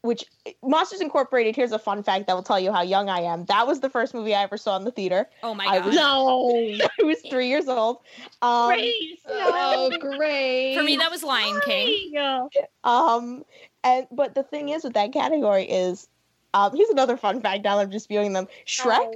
which Monsters Incorporated, here's a fun fact that will tell you how young I am. That was the first movie I ever saw in the theater. Oh my I god! was, No. I was three years old. Um, Grace, Oh, great. For me, that was Lion King. Yeah. Um, and but the thing is with that category is, um, here's another fun fact. Now that I'm just viewing them. Shrek,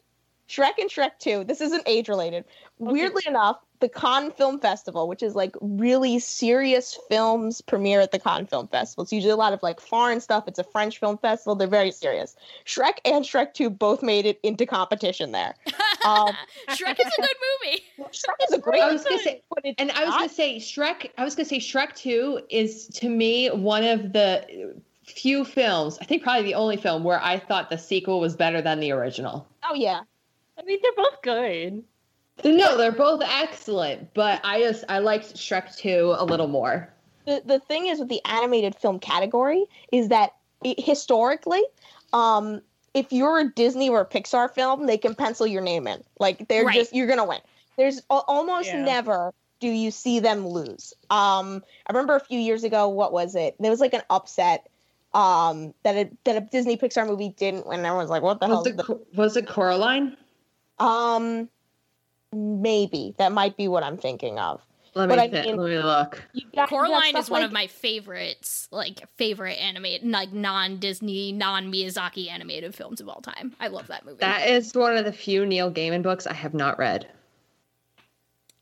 Shrek, and Shrek Two. This isn't age related. Weirdly enough, the Cannes Film Festival, which is like really serious films premiere at the Cannes Film Festival. It's usually a lot of like foreign stuff. It's a French film festival. They're very serious. Shrek and Shrek Two both made it into competition there. Um, Shrek is a good movie. Shrek is a great. I was gonna say, and I was gonna say Shrek. I was gonna say Shrek Two is to me one of the few films. I think probably the only film where I thought the sequel was better than the original. Oh yeah. I mean, they're both good. No, they're both excellent, but I just I liked Shrek Two a little more. the the thing is with the animated film category is that it, historically, um, if you're a Disney or a Pixar film, they can pencil your name in. Like they're Right. just you're gonna win. There's al- almost Yeah. never do you see them lose. Um, I remember a few years ago, what was it? There was like an upset um that a that a Disney Pixar movie didn't win. Everyone was like, "What the hell?" Was is it the-" was it Coraline? Um, maybe that might be what I'm thinking of. Let me But I thi- mean- let me look. You got- Coraline stuff is one like- of my favorites, like favorite animated, like non-Disney, non-Miyazaki animated films of all time. I love that movie. That is one of the few Neil Gaiman books I have not read.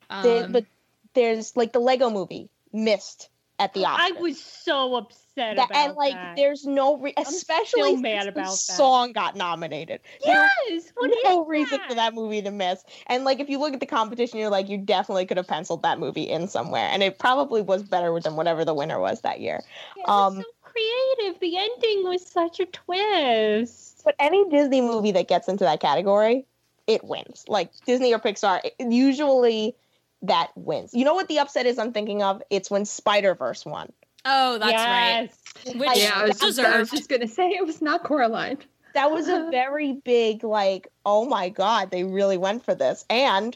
The- Um, but there's like the Lego movie missed at the Oscars. I was so upset That- and like that. there's no re- especially still mad the about that. song got nominated. yes, no reason that? for that movie to miss. And like if you look at the competition, you're like you definitely could have penciled that movie in somewhere, and it probably was better than whatever the winner was that year. Yeah, Um, so creative. The ending was such a twist. But any Disney movie that gets into that category, it wins. Like Disney or Pixar, it- usually that wins. You know what the upset is? I'm thinking of. It's when Spider Verse won. oh, that's yes. right. Which Like, Yeah, I was, just, I was just gonna say it was not Coraline. that was a very big like oh my god they really went for this and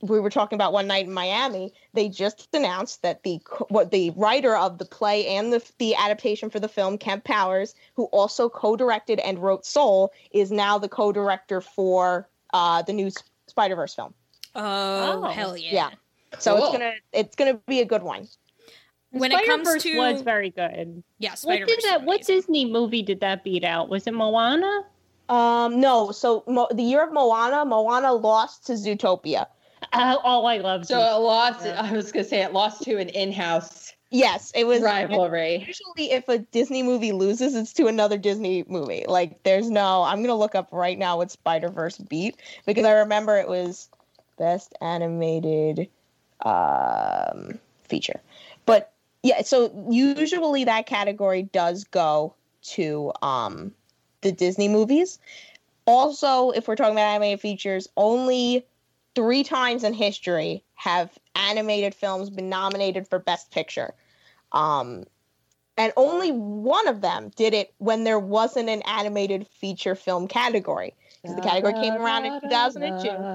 we were talking about one night in miami they just announced that the what the writer of the play and the the adaptation for the film kemp powers who also co-directed and wrote soul is now the co-director for uh the new spider-verse film Oh, Oh. hell yeah. Yeah. so it's gonna it's gonna be a good one When it comes Spider-Verse to was very good. yeah, What Spider-Verse did that, What. Disney movie did that beat out? Was it Moana? um no so Mo- the year of moana moana lost to zootopia Uh, oh, I love So it lost. I was gonna say it lost to an in-house yes it was rivalry. usually if a Disney movie loses, it's to another Disney movie. Like there's no I'm gonna look up right now what Spider Verse beat because I remember it was best animated um feature. But yeah, so usually that category does go to um the Disney movies. Also, if we're talking about animated features, only three times in history have animated films been nominated for Best Picture. Um, and only one of them did it when there wasn't an animated feature film category. Because the category came around in 2002.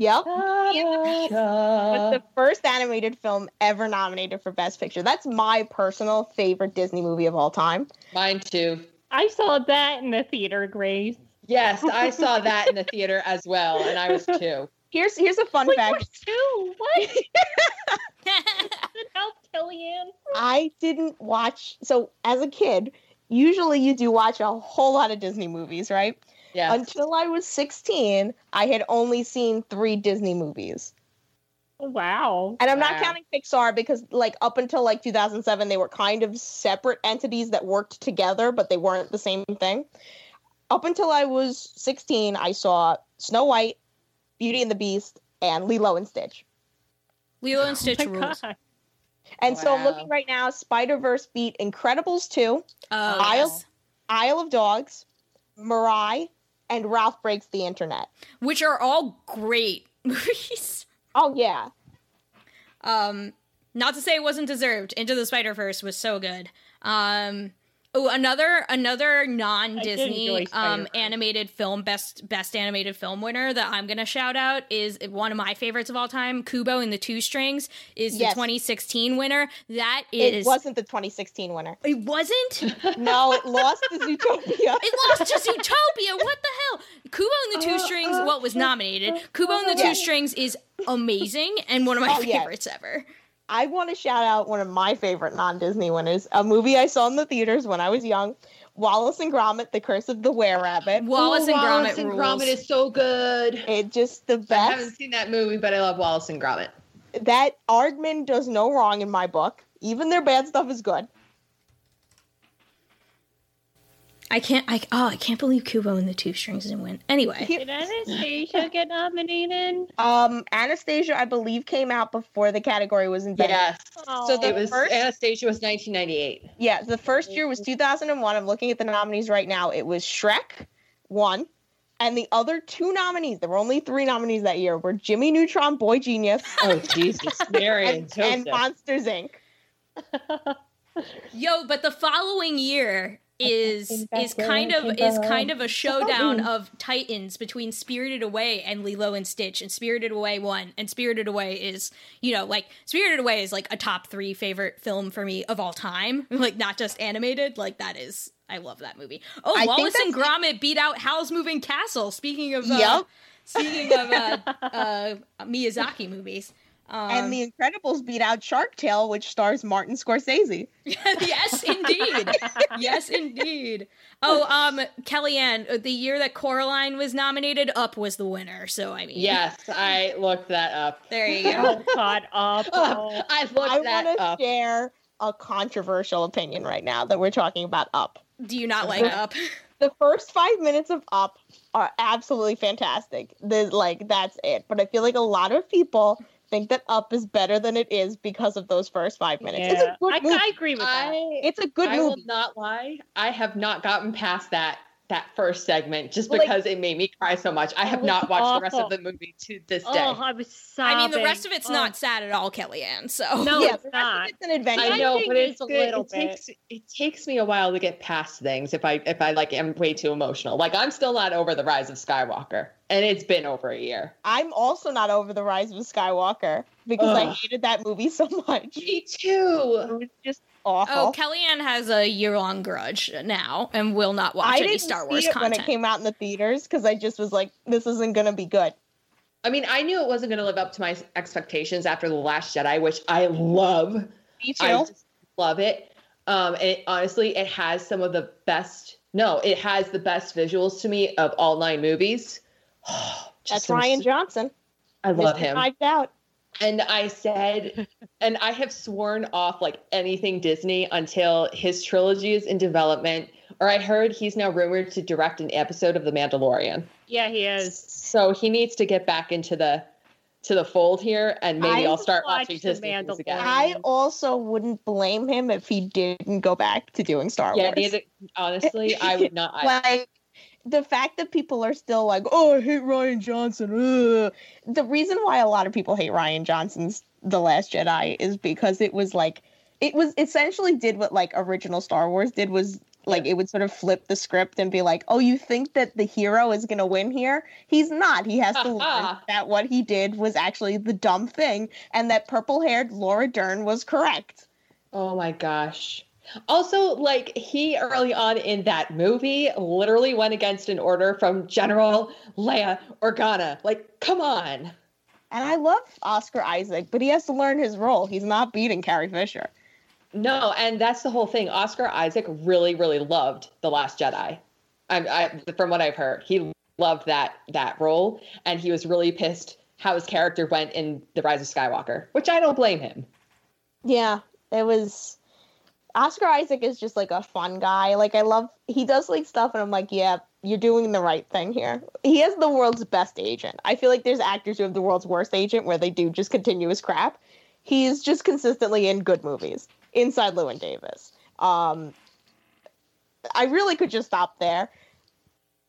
Yep. was the first animated film ever nominated for Best Picture. That's my personal favorite Disney movie of all time. Mine too. I saw that in the theater, Grace. Yes, I saw that in the theater as well, and I was two. Here's here's a fun Wait, fact. we're two. What? Doesn't help, Kellyanne. I didn't watch. So as a kid, usually you do watch a whole lot of Disney movies, right? Yes. Until I was 16, I had only seen three Disney movies. Oh, wow. And I'm not counting Pixar because, like, up until like 2007, they were kind of separate entities that worked together, but they weren't the same thing. Up until I was 16, I saw Snow White, Beauty and the Beast, and Lilo and Stitch. Lilo Oh and Stitch rules. And so I'm looking right now. Spider Verse beat Incredibles 2, Oh, Isle, yes. Isle of Dogs, Mirai, and Ralph Breaks the Internet. which are all great movies. Oh yeah, Um, not to say it wasn't deserved. Into the Spider Verse was so good. Um, oh, another another non Disney um animated film best best animated film winner that I'm gonna shout out is one of my favorites of all time. Kubo and the Two Strings is the 2016 winner. That it is wasn't the 2016 winner. It wasn't. No, it lost to Zootopia. It lost to Zootopia. What the hell? Kubo and the Two uh, Strings, what was uh, nominated? Uh, Kubo and the Two Strings is amazing and one of my Oh, yes. favorites ever. I want to shout out one of my favorite non-Disney winners, a movie I saw in the theaters when I was young, Wallace and Gromit: The Curse of the Were Rabbit. Wallace and Oh, Gromit Wallace and rules. Gromit is so good. It just the best. I haven't seen that movie, but I love Wallace and Gromit. That Aardman does no wrong in my book. Even their bad stuff is good. I can't. I oh, I can't believe Kubo and the Two Strings didn't win. Anyway, Did Anastasia get nominated? Um, Anastasia, I believe, came out before the category was invented. Yes. So the it was first, Anastasia was 1998. yeah, the first year was 2001. I'm looking at the nominees right now. It was Shrek, one, and the other two nominees. There were only three nominees that year. Were Jimmy Neutron, Boy Genius, Oh Jesus, Mary and, and, and Monsters Inc. yo, but the following year is is kind of is came kind of a showdown of titans between Spirited Away and Lilo and Stitch, and Spirited Away won, and Spirited Away is you know like Spirited Away is like a top three favorite film for me of all time, like not just animated, like that is. I love that movie. Oh, I Wallace and that's- Gromit beat out Howl's Moving Castle. Speaking of, uh, Yep. speaking of uh, uh, Miyazaki movies, um, and The Incredibles beat out Shark Tale, which stars Martin Scorsese. yes, indeed. yes, indeed. Oh, um, Kellyanne, uh, the year that Coraline was nominated, Up was the winner. So I mean, Yes, I looked that up. there you go. Oh, caught up. Oh. I looked I that want to up. share a controversial opinion right now that we're talking about Up. Do you not like Up? the first five minutes of Up are absolutely fantastic. The like that's it. But I feel like a lot of people think that Up is better than it is because of those first five minutes. It's a good I, movie. I agree with that. I, it's a good I will not lie. I have not gotten past that that first segment just Well, like- because it made me cry so much. I have not watched the rest of the movie to this day. Oh, day. I was sobbing. I mean, the rest of it's Oh. not sad at all, Kellyanne. So No, yeah, it's the rest of not. it's an adventure. I know, think but it's it's a good. little it takes it takes me a while to get past things if I if I like am way too emotional. Like I'm still not over the rise of Skywalker, and it's been over a year. I'm also not over the rise of Skywalker because I hated that movie so much. Me too. It was just awful. Oh, Kellyanne has a year long grudge now and will not watch I any didn't Star see Wars it content. when it came out in the theaters because I just was like, this isn't gonna be good. I mean, I knew it wasn't going to live up to my expectations after the Last Jedi, which I love. Me I too. just love it. Um, and it, honestly, it has some of the best. No, it has the best visuals to me of all nine movies. Just That's Rian s- Johnson. I love Mr. him. Knives Out. And I said, and I have sworn off like anything Disney until his trilogy is in development. Or I heard he's now rumored to direct an episode of The Mandalorian. Yeah, he is. So he needs to get back into the to the fold here, and maybe I I'll start watched watching The Disney things again. I also wouldn't blame him if he didn't go back to doing Star Yeah, Wars. neither, honestly, I would not. I, like the fact that people are still like, "Oh, I hate Rian Johnson." Ugh. The reason why a lot of people hate Rian Johnson's The Last Jedi is because it was like it was essentially did what like original Star Wars did was like it would sort of flip the script and be like, "Oh, you think that the hero is going to win here? He's not. He has to learn that what he did was actually the dumb thing and that purple-haired Laura Dern was correct." Oh my gosh. Also, like he early on in that movie literally went against an order from General Leia Organa. Like, come on. And I love Oscar Isaac, but he has to learn his role. He's not beating Carrie Fisher. No, and that's the whole thing. Oscar Isaac really, really loved The Last Jedi. I, I, from what I've heard, he loved that that role, and he was really pissed how his character went in The Rise of Skywalker, which I don't blame him. Yeah, it was. Oscar Isaac is just like a fun guy. Like I love he does like stuff, and I'm like, yeah, you're doing the right thing here. He has the world's best agent. I feel like there's actors who have the world's worst agent where they do just continuous crap. He's just consistently in good movies inside Llewyn Davis. Um, I really could just stop there,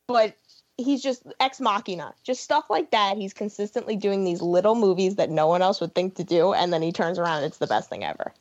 but he's just ex machina, just stuff like that. He's consistently doing these little movies that no one else would think to do, and then he turns around and it's the best thing ever.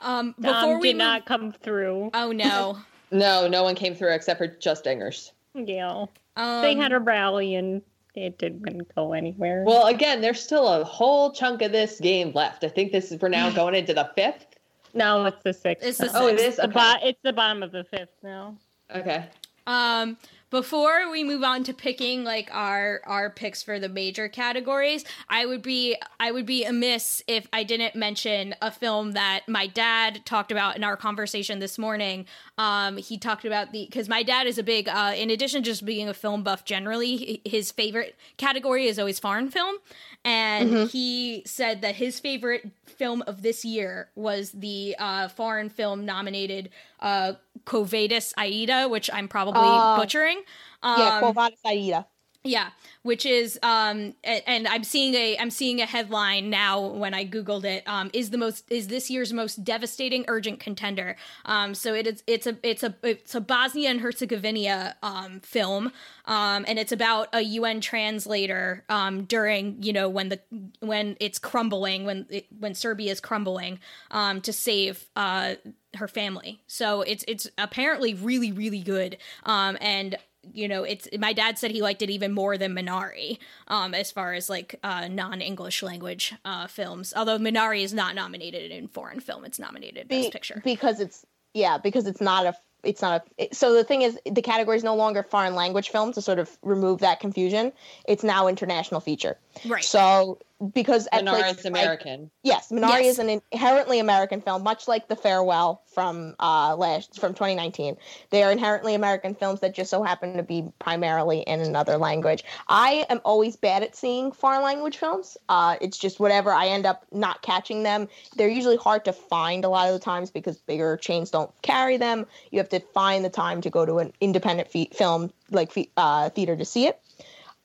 Um, Dom before we did move- not come through. Oh no. No, no one came through except for just Ingers. Yeah. Um, they had a rally and it didn't go anywhere. Well, again, there's still a whole chunk of this game left. I think this is we're now going into the fifth. no, it's the sixth. It's the Oh, sixth. is. The Okay. bo- it's the bottom of the fifth now. okay. Um, before we move on to picking like our our picks for the major categories, I would be I would be amiss if I didn't mention a film that my dad talked about in our conversation this morning. Um, he talked about the because my dad is a big uh, in addition to just being a film buff generally, his favorite category is always foreign film, and he said that his favorite film of this year was the uh, foreign film nominated uh, Quo Vadis Aida, which I'm probably Oh. butchering. Um, yeah, Quo Aida. Yeah, which is um and, I'm seeing a I'm seeing a headline now when I googled it um is the most is this year's most devastating urgent contender. Um so it is it's a it's a it's a Bosnia and Herzegovina um film um and it's about a UN translator um during, you know, when the when it's crumbling when it, when Serbia is crumbling um to save uh her family. So it's it's apparently really really good. Um and you know it's my dad said he liked it even more than minari um as far as like uh non-english language uh films. Although minari is not nominated in foreign film it's nominated best Be- picture. because it's yeah because it's not a it's not a so the thing is the category is no longer foreign language film to sort of remove that confusion. It's now international feature. Right. So because at Minari places is like- American. yes minari Yes. is an inherently american film much like the farewell from uh last from 2019 they are inherently american films that just so happen to be primarily in another language. I am always bad at seeing foreign language films. Uh it's just whatever i end up not catching them. They're usually hard to find a lot of the times because bigger chains don't carry them. You have to find the time to go to an independent fe- film like fe- uh, theater to see it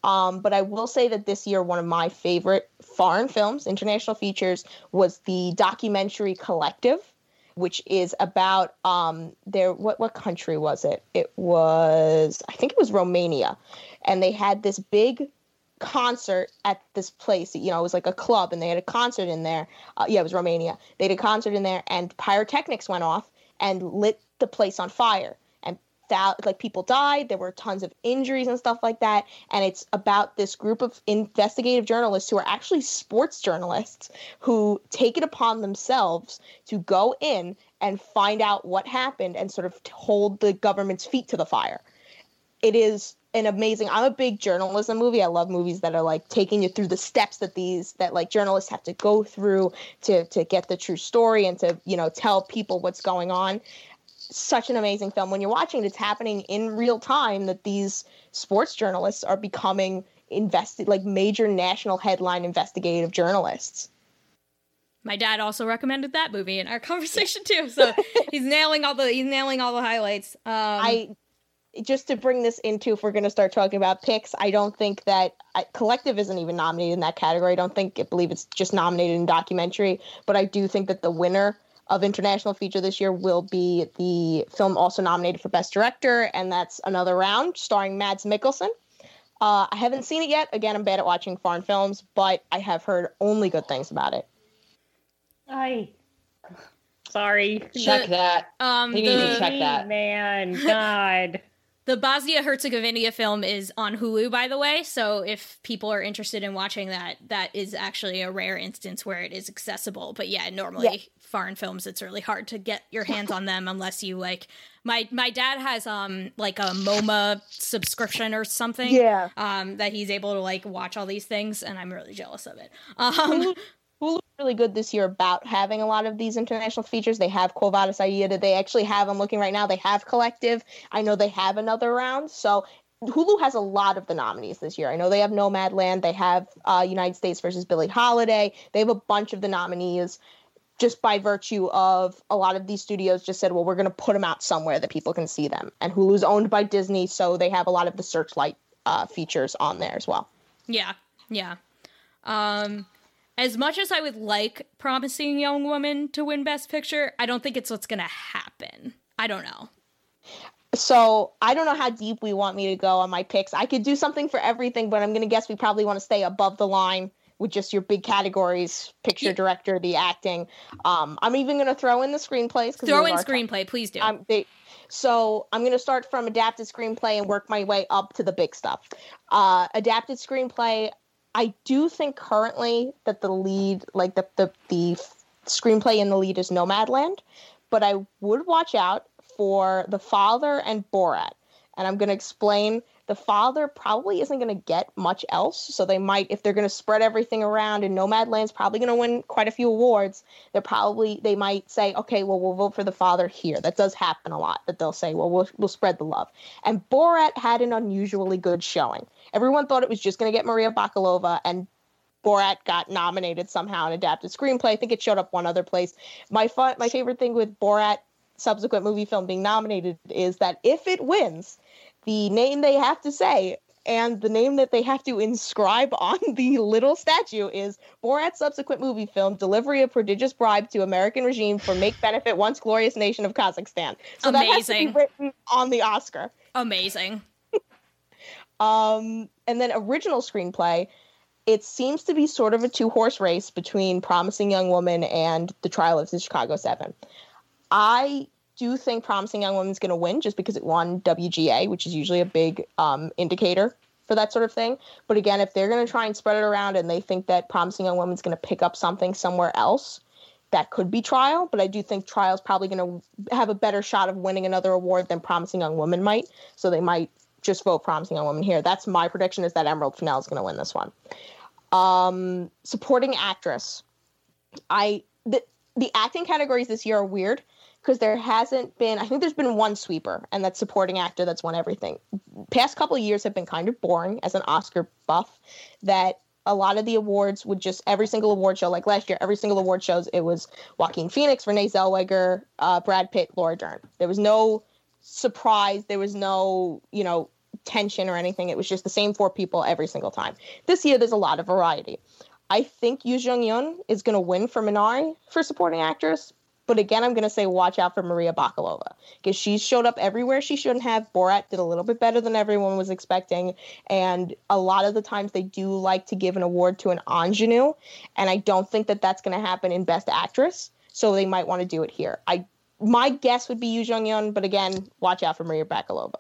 um, but I will say that this year, one of my favorite foreign films, international features, was the documentary Collective, which is about um, their what what country was it? It was I think it was Romania, and they had this big concert at this place. You know, it was like a club, and they had a concert in there. Uh, yeah, it was Romania. They had a concert in there, and pyrotechnics went off and lit the place on fire. Thou- like people died. There were tons of injuries and stuff like that. And it's about this group of investigative journalists who are actually sports journalists who take it upon themselves to go in and find out what happened and sort of hold the government's feet to the fire it is an amazing i'm a big journalism movie i love movies that are like taking you through the steps that these that like journalists have to go through to to get the true story and to you know tell people what's going on such an amazing film. When you're watching it it's happening in real time that these sports journalists are becoming invested like major national headline investigative journalists. My dad also recommended that movie in our conversation too. So he's nailing all the he's nailing all the highlights. Um I just to bring this into if we're going to start talking about picks, I don't think that I, Collective isn't even nominated in that category. I don't think I believe it's just nominated in documentary, but I do think that the winner of international feature this year will be the film also nominated for best director, and that's Another Round, starring Mads Mikkelsen. Uh, I haven't seen it yet. Again, I'm bad at watching foreign films, but I have heard only good things about it. I. Sorry. Check that. Um, You need to check that. Man, God. The Bosnia Herzegovina film is on Hulu, by the way. So if people are interested in watching that, that is actually a rare instance where it is accessible. But yeah, normally Yeah. foreign films, it's really hard to get your hands on them unless you like. My my dad has um like a MoMA subscription or something. Yeah. Um, that he's able to like watch all these things, and I'm really jealous of it. Um, really good this year about having a lot of these international features. They have Quo Vadis Aida. They actually have, I'm looking right now, they have Collective. I know they have another round. So Hulu has a lot of the nominees this year. I know they have Nomadland. They have uh, United States versus Billie Holiday. They have a bunch of the nominees just by virtue of a lot of these studios just said, well, we're going to put them out somewhere that people can see them. And Hulu's owned by Disney, so they have a lot of the Searchlight uh, features on there as well. Yeah, yeah. Um, as much as I would like Promising Young Woman to win Best Picture, I don't think it's what's gonna happen. I don't know. So I don't know how deep we want me to go on my picks. I could do something for everything, but I'm gonna guess we probably want to stay above the line with just your big categories: picture, director, the acting. Um, I'm even gonna throw in the screenplays. Throw in screenplay, please do. Um, they, so I'm gonna start from adapted screenplay and work my way up to the big stuff. Uh, adapted screenplay. I do think currently that the lead, like the the the screenplay in the lead is Nomadland, but I would watch out for The Father and Borat. And I'm going to explain The Father probably isn't going to get much else. So they might, if they're going to spread everything around and Nomadland's probably going to win quite a few awards, they're probably, they might say, okay, well, we'll vote for The Father here. That does happen a lot, that they'll say, well, we'll, we'll spread the love. And Borat had an unusually good showing. Everyone thought it was just going to get Maria Bakalova, and Borat got nominated somehow in adapted screenplay. I think it showed up one other place. My fun, my favorite thing with Borat subsequent movie film being nominated is that if it wins, the name they have to say and the name that they have to inscribe on the little statue is Borat subsequent movie film delivery of prodigious bribe to American regime for make benefit once glorious nation of Kazakhstan. So that has to be Amazing. written on the Oscar. Amazing. Um, and then original screenplay, it seems to be sort of a two horse race between Promising Young Woman and The Trial of the Chicago Seven. I do think Promising Young Woman's going to win just because it won WGA, which is usually a big um, indicator for that sort of thing. But again, if they're going to try and spread it around and they think that Promising Young Woman's going to pick up something somewhere else, that could be Trial. But I do think Trial's probably going to have a better shot of winning another award than Promising Young Woman might. So they might just vote Promising Young Woman here. That's my prediction is that Emerald Fennell is going to win this one. Um, supporting actress. I the the acting categories this year are weird because there hasn't been I think there's been one sweeper and that's supporting actor that's won everything. Past couple years have been kind of boring as an Oscar buff that a lot of the awards would just every single award show like last year every single award shows it was Joaquin Phoenix, Renee Zellweger, uh, Brad Pitt, Laura Dern. There was no surprise, there was no, you know, tension or anything. It was just the same four people every single time. This year there's a lot of variety. I think Yuh-jung Youn is going to win for Minari for supporting actress. But again, I'm going to say watch out for Maria Bakalova because she showed up everywhere she shouldn't have. Borat did a little bit better than everyone was expecting. And a lot of the times they do like to give an award to an ingenue. And I don't think that that's going to happen in Best Actress. So they might want to do it here. I My guess would be Yuh-jung Youn, but again, watch out for Maria Bakalova.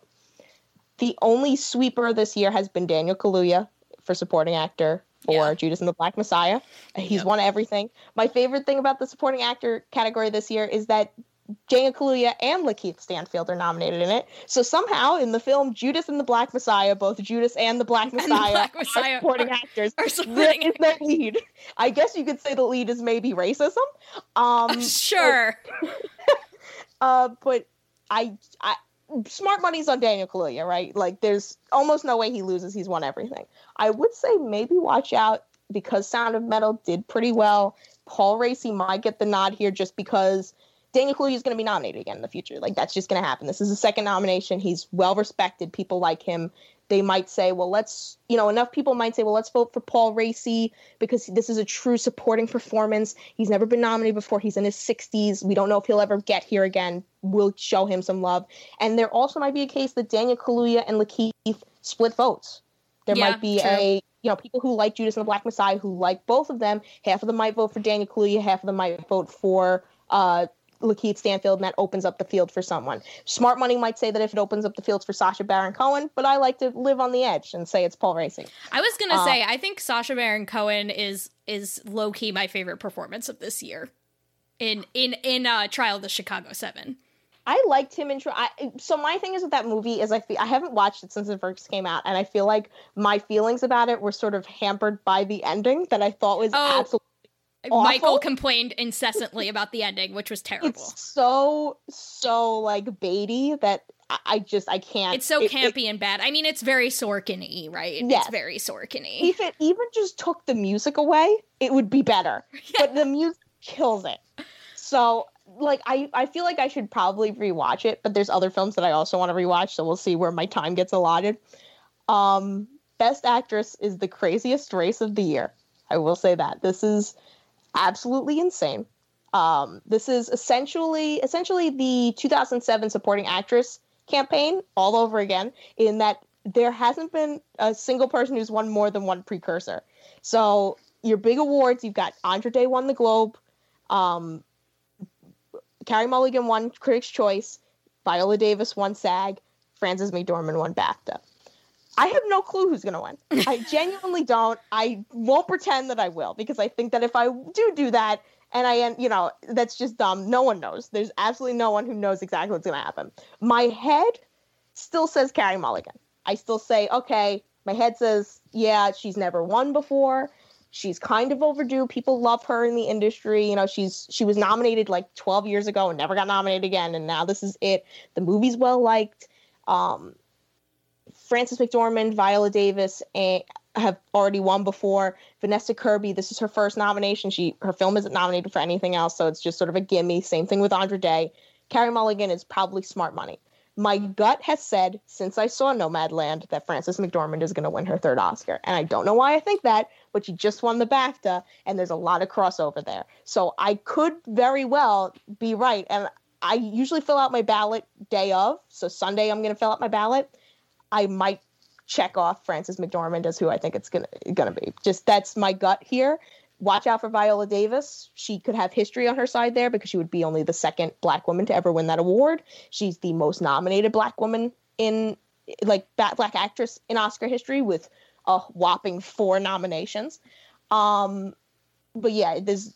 The only sweeper this year has been Daniel Kaluuya for supporting actor for Judas and the Black Messiah. He's won everything. My favorite thing about the supporting actor category this year is that Daniel Kaluuya and Lakeith Stanfield are nominated in it. So somehow in the film Judas and the Black Messiah, both Judas and the Black Messiah, Black are supporting are- actors. are supporting is no lead. I guess you could say the lead is maybe racism. Um, Sure. uh, but I, I smart money's on Daniel Kaluuya, right? Like, there's almost no way he loses. He's won everything. I would say maybe watch out because Sound of Metal did pretty well. Paul Raci might get the nod here just because Daniel Kaluuya is going to be nominated again in the future. Like, that's just going to happen. This is the second nomination. He's well respected. People like him. They might say, well, let's, you know, enough people might say, well, let's vote for Paul Raci because this is a true supporting performance. He's never been nominated before. He's in his 60s. We don't know if he'll ever get here again. We'll show him some love. And there also might be a case that Daniel Kaluuya and Lakeith split votes. There Yeah, might be true. a you know, people who like Judas and the Black Messiah, who like both of them, half of them might vote for Daniel Kaluuya, half of them might vote for uh, Lakeith Stanfield, and that opens up the field for someone. Smart money might say that if it opens up the fields for Sacha Baron Cohen, but I like to live on the edge and say it's Paul Raci. I was gonna Uh, say I think Sacha Baron Cohen is is low key my favorite performance of this year in in in uh, Trial of the Chicago Seven. I liked him in. Tri- I, so my thing is with that movie is I feel I haven't watched it since it first came out, and I feel like my feelings about it were sort of hampered by the ending that I thought was Oh, absolutely awful. Michael complained incessantly about the ending, which was terrible. It's so so like baity that I, just I can't. It's so it- campy it- and bad. I mean, it's very Sorkin-y, right? Yes. It's very Sorkin-y. if it even just took the music away, it would be better. But the music kills it. So like I, I feel like I should probably rewatch it, but there's other films that I also want to rewatch, so we'll see where my time gets allotted. Um Best Actress is the craziest race of the year. I will say that. This is absolutely insane. Um, this is essentially essentially the 2007 supporting actress campaign all over again in that there hasn't been a single person who's won more than one precursor. So your big awards, you've got Andra Day won the Globe, um, Carey Mulligan won Critics' Choice, Viola Davis won SAG, Frances McDormand won BAFTA. I have no clue who's going to win. I genuinely don't. I won't pretend that I will because I think that if I do do that and I end, you know, that's just dumb. No one knows. There's absolutely no one who knows exactly what's going to happen. My head still says Carey Mulligan. I still say, okay, my head says, yeah, she's never won before. She's kind of overdue. People love her in the industry. You know, she's she was nominated like 12 years ago and never got nominated again, and now this is it. The movie's well liked. Um, Frances McDormand, Viola Davis, and have already won before. Vanessa Kirby, this is her first nomination. She her film isn't nominated for anything else, so it's just sort of a gimme. Same thing with Andra Day. Carey Mulligan is probably smart money. My gut has said since I saw Nomadland that Frances McDormand is going to win her third Oscar, and I don't know why I think that, but she just won the BAFTA, and there's a lot of crossover there. So I could very well be right, and I usually fill out my ballot day of. So Sunday I'm going to fill out my ballot. I might check off Frances McDormand as who I think it's gonna gonna be. Just that's my gut here. Watch out for Viola Davis. She could have history on her side there because she would be only the second black woman to ever win that award. She's the most nominated black woman in like black actress in Oscar history with a whopping four nominations. Um but yeah, this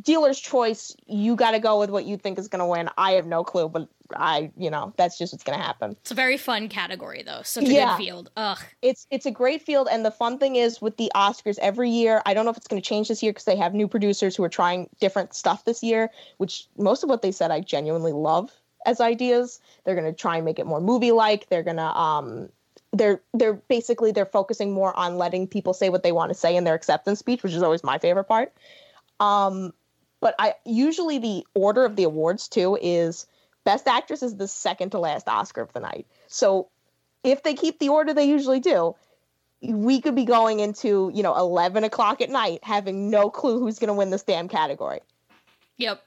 dealer's choice. You got to go with what you think is going to win. I have no clue, but I, you know, that's just what's going to happen. It's a very fun category, though. Such a Yeah. good field. Ugh. It's it's a great field, and the fun thing is with the Oscars every year. I don't know if it's going to change this year because they have new producers who are trying different stuff this year. Which most of what they said I genuinely love as ideas. They're going to try and make it more movie like. They're going to um. They're they're basically they're focusing more on letting people say what they want to say in their acceptance speech, which is always my favorite part. Um, but I usually the order of the awards too is best actress is the second to last Oscar of the night. So if they keep the order they usually do, we could be going into you know eleven o'clock at night having no clue who's going to win this damn category. Yep.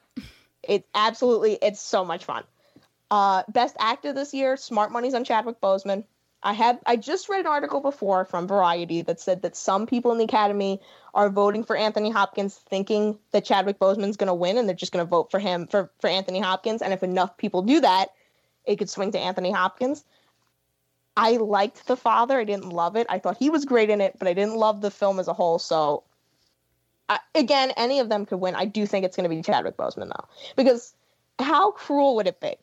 It's absolutely it's so much fun. Uh, best actor this year, Smart Money's on Chadwick Boseman. I have I just read an article before from Variety that said that some people in the Academy are voting for Anthony Hopkins, thinking that Chadwick Boseman's going to win, and they're just going to vote for him for for Anthony Hopkins. And if enough people do that, it could swing to Anthony Hopkins. I liked The Father. I didn't love it. I thought he was great in it, but I didn't love the film as a whole. So, I, again, any of them could win. I do think it's going to be Chadwick Boseman though, because how cruel would it be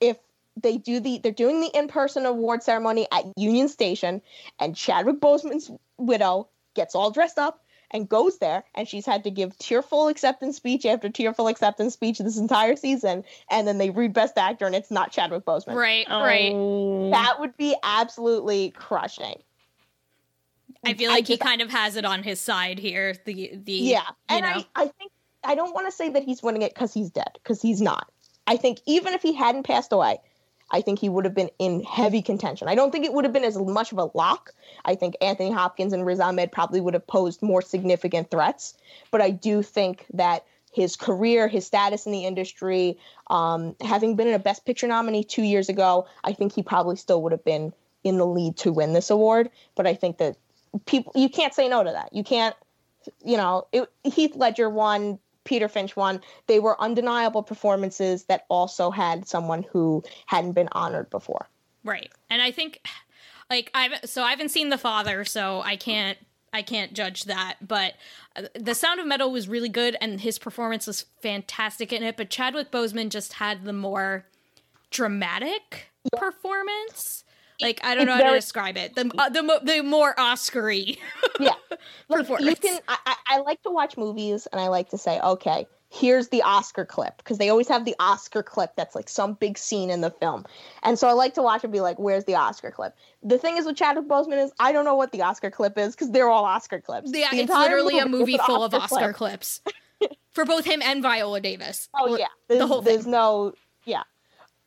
if they do the they're doing the in-person award ceremony at Union Station and Chadwick Boseman's widow gets all dressed up and goes there and she's had to give tearful acceptance speech after tearful acceptance speech this entire season and then they read best actor and it's not Chadwick Boseman. Right, right. Oh. That would be absolutely crushing. I feel like he kind of has it on his side here. The the Yeah, you and know. I, I think I don't want to say that he's winning it because he's dead, because he's not. I think even if he hadn't passed away, I think he would have been in heavy contention. I don't think it would have been as much of a lock. I think Anthony Hopkins and Riz Ahmed probably would have posed more significant threats, but I do think that his career, his status in the industry, um, having been in a Best Picture nominee two years ago, I think he probably still would have been in the lead to win this award. But I think that people you can't say no to that. You can't, you know, it, Heath Ledger won, Peter Finch won. They were undeniable performances that also had someone who hadn't been honored before. Right. And I think like I've so I haven't seen The Father, so I can't I can't judge that, but uh, The Sound of Metal was really good and his performance was fantastic in it, but Chadwick Boseman just had the more dramatic yeah. performance. Like I don't know how to describe it. The uh, the the more Oscary. yeah, like, you can. I, I like to watch movies, and I like to say, okay, here's the Oscar clip because they always have the Oscar clip that's like some big scene in the film. And so I like to watch and be like, where's the Oscar clip? The thing is with Chadwick Boseman is I don't know what the Oscar clip is because they're all Oscar clips. Yeah, the it's literally movie a movie full Oscar of Oscar clip. clips for both him and Viola Davis. Oh yeah, there's, the whole thing. There's no yeah.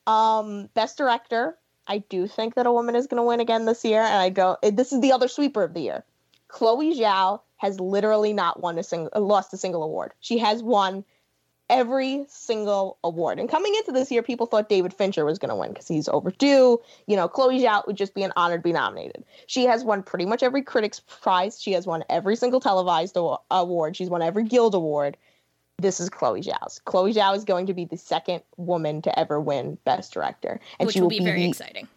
Um, best director. I do think that a woman is going to win again this year, and I don't. This is the other sweeper of the year. Chloe Zhao has literally not won a single, lost a single award. She has won every single award. And coming into this year, people thought David Fincher was going to win because he's overdue. You know, Chloe Zhao would just be an honor to be nominated. She has won pretty much every critics prize. She has won every single televised award. She's won every Guild award. This is Chloe Zhao's. Chloe Zhao is going to be the second woman to ever win Best Director, and Which she will, will be, be very the, exciting.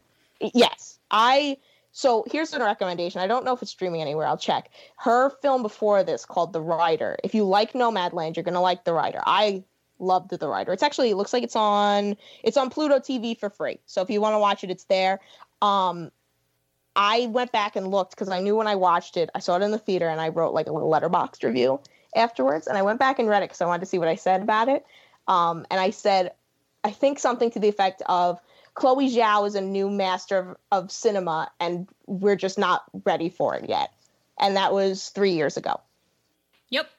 Yes, I so here's a recommendation. I don't know if it's streaming anywhere. I'll check. Her film before this called The Rider. If you like Nomadland, you're gonna like The Rider. I loved The Rider. It's actually it looks like it's on it's on Pluto TV for free. So if you want to watch it, it's there. Um, I went back and looked because I knew when I watched it, I saw it in the theater and I wrote like a little Letterboxd review afterwards. And I went back and read it because I wanted to see what I said about it. Um, and I said, I think something to the effect of Chloe Zhao is a new master of, of cinema, and we're just not ready for it yet. And that was three years ago. Yep.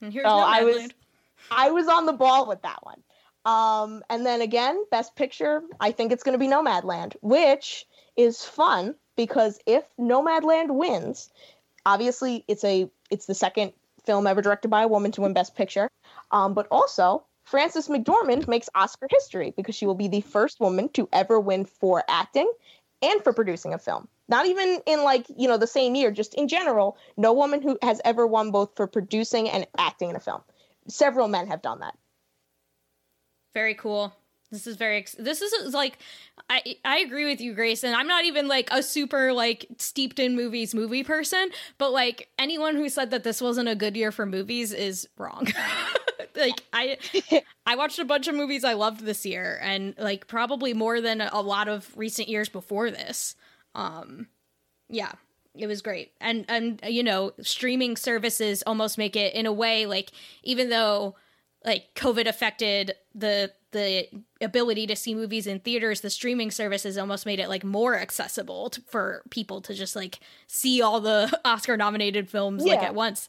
And here's so I was, I was on the ball with that one. Um, and then again, Best Picture, I think it's going to be Nomadland, which is fun because if Nomadland wins, obviously it's a it's the second film ever directed by a woman to win Best Picture. Um, but also Frances McDormand makes Oscar history because she will be the first woman to ever win for acting and for producing a film. Not even in like, you know, the same year, just in general, no woman who has ever won both for producing and acting in a film. Several men have done that. Very cool. This is very this is like I I agree with you Grace and I'm not even like a super like steeped in movies movie person, but like anyone who said that this wasn't a good year for movies is wrong. like I I watched a bunch of movies I loved this year and like probably more than a lot of recent years before this. Um yeah, it was great. And and you know, streaming services almost make it in a way like even though like COVID affected the the ability to see movies in theaters, the streaming services almost made it like more accessible to, for people to just like see all the Oscar nominated films yeah. like at once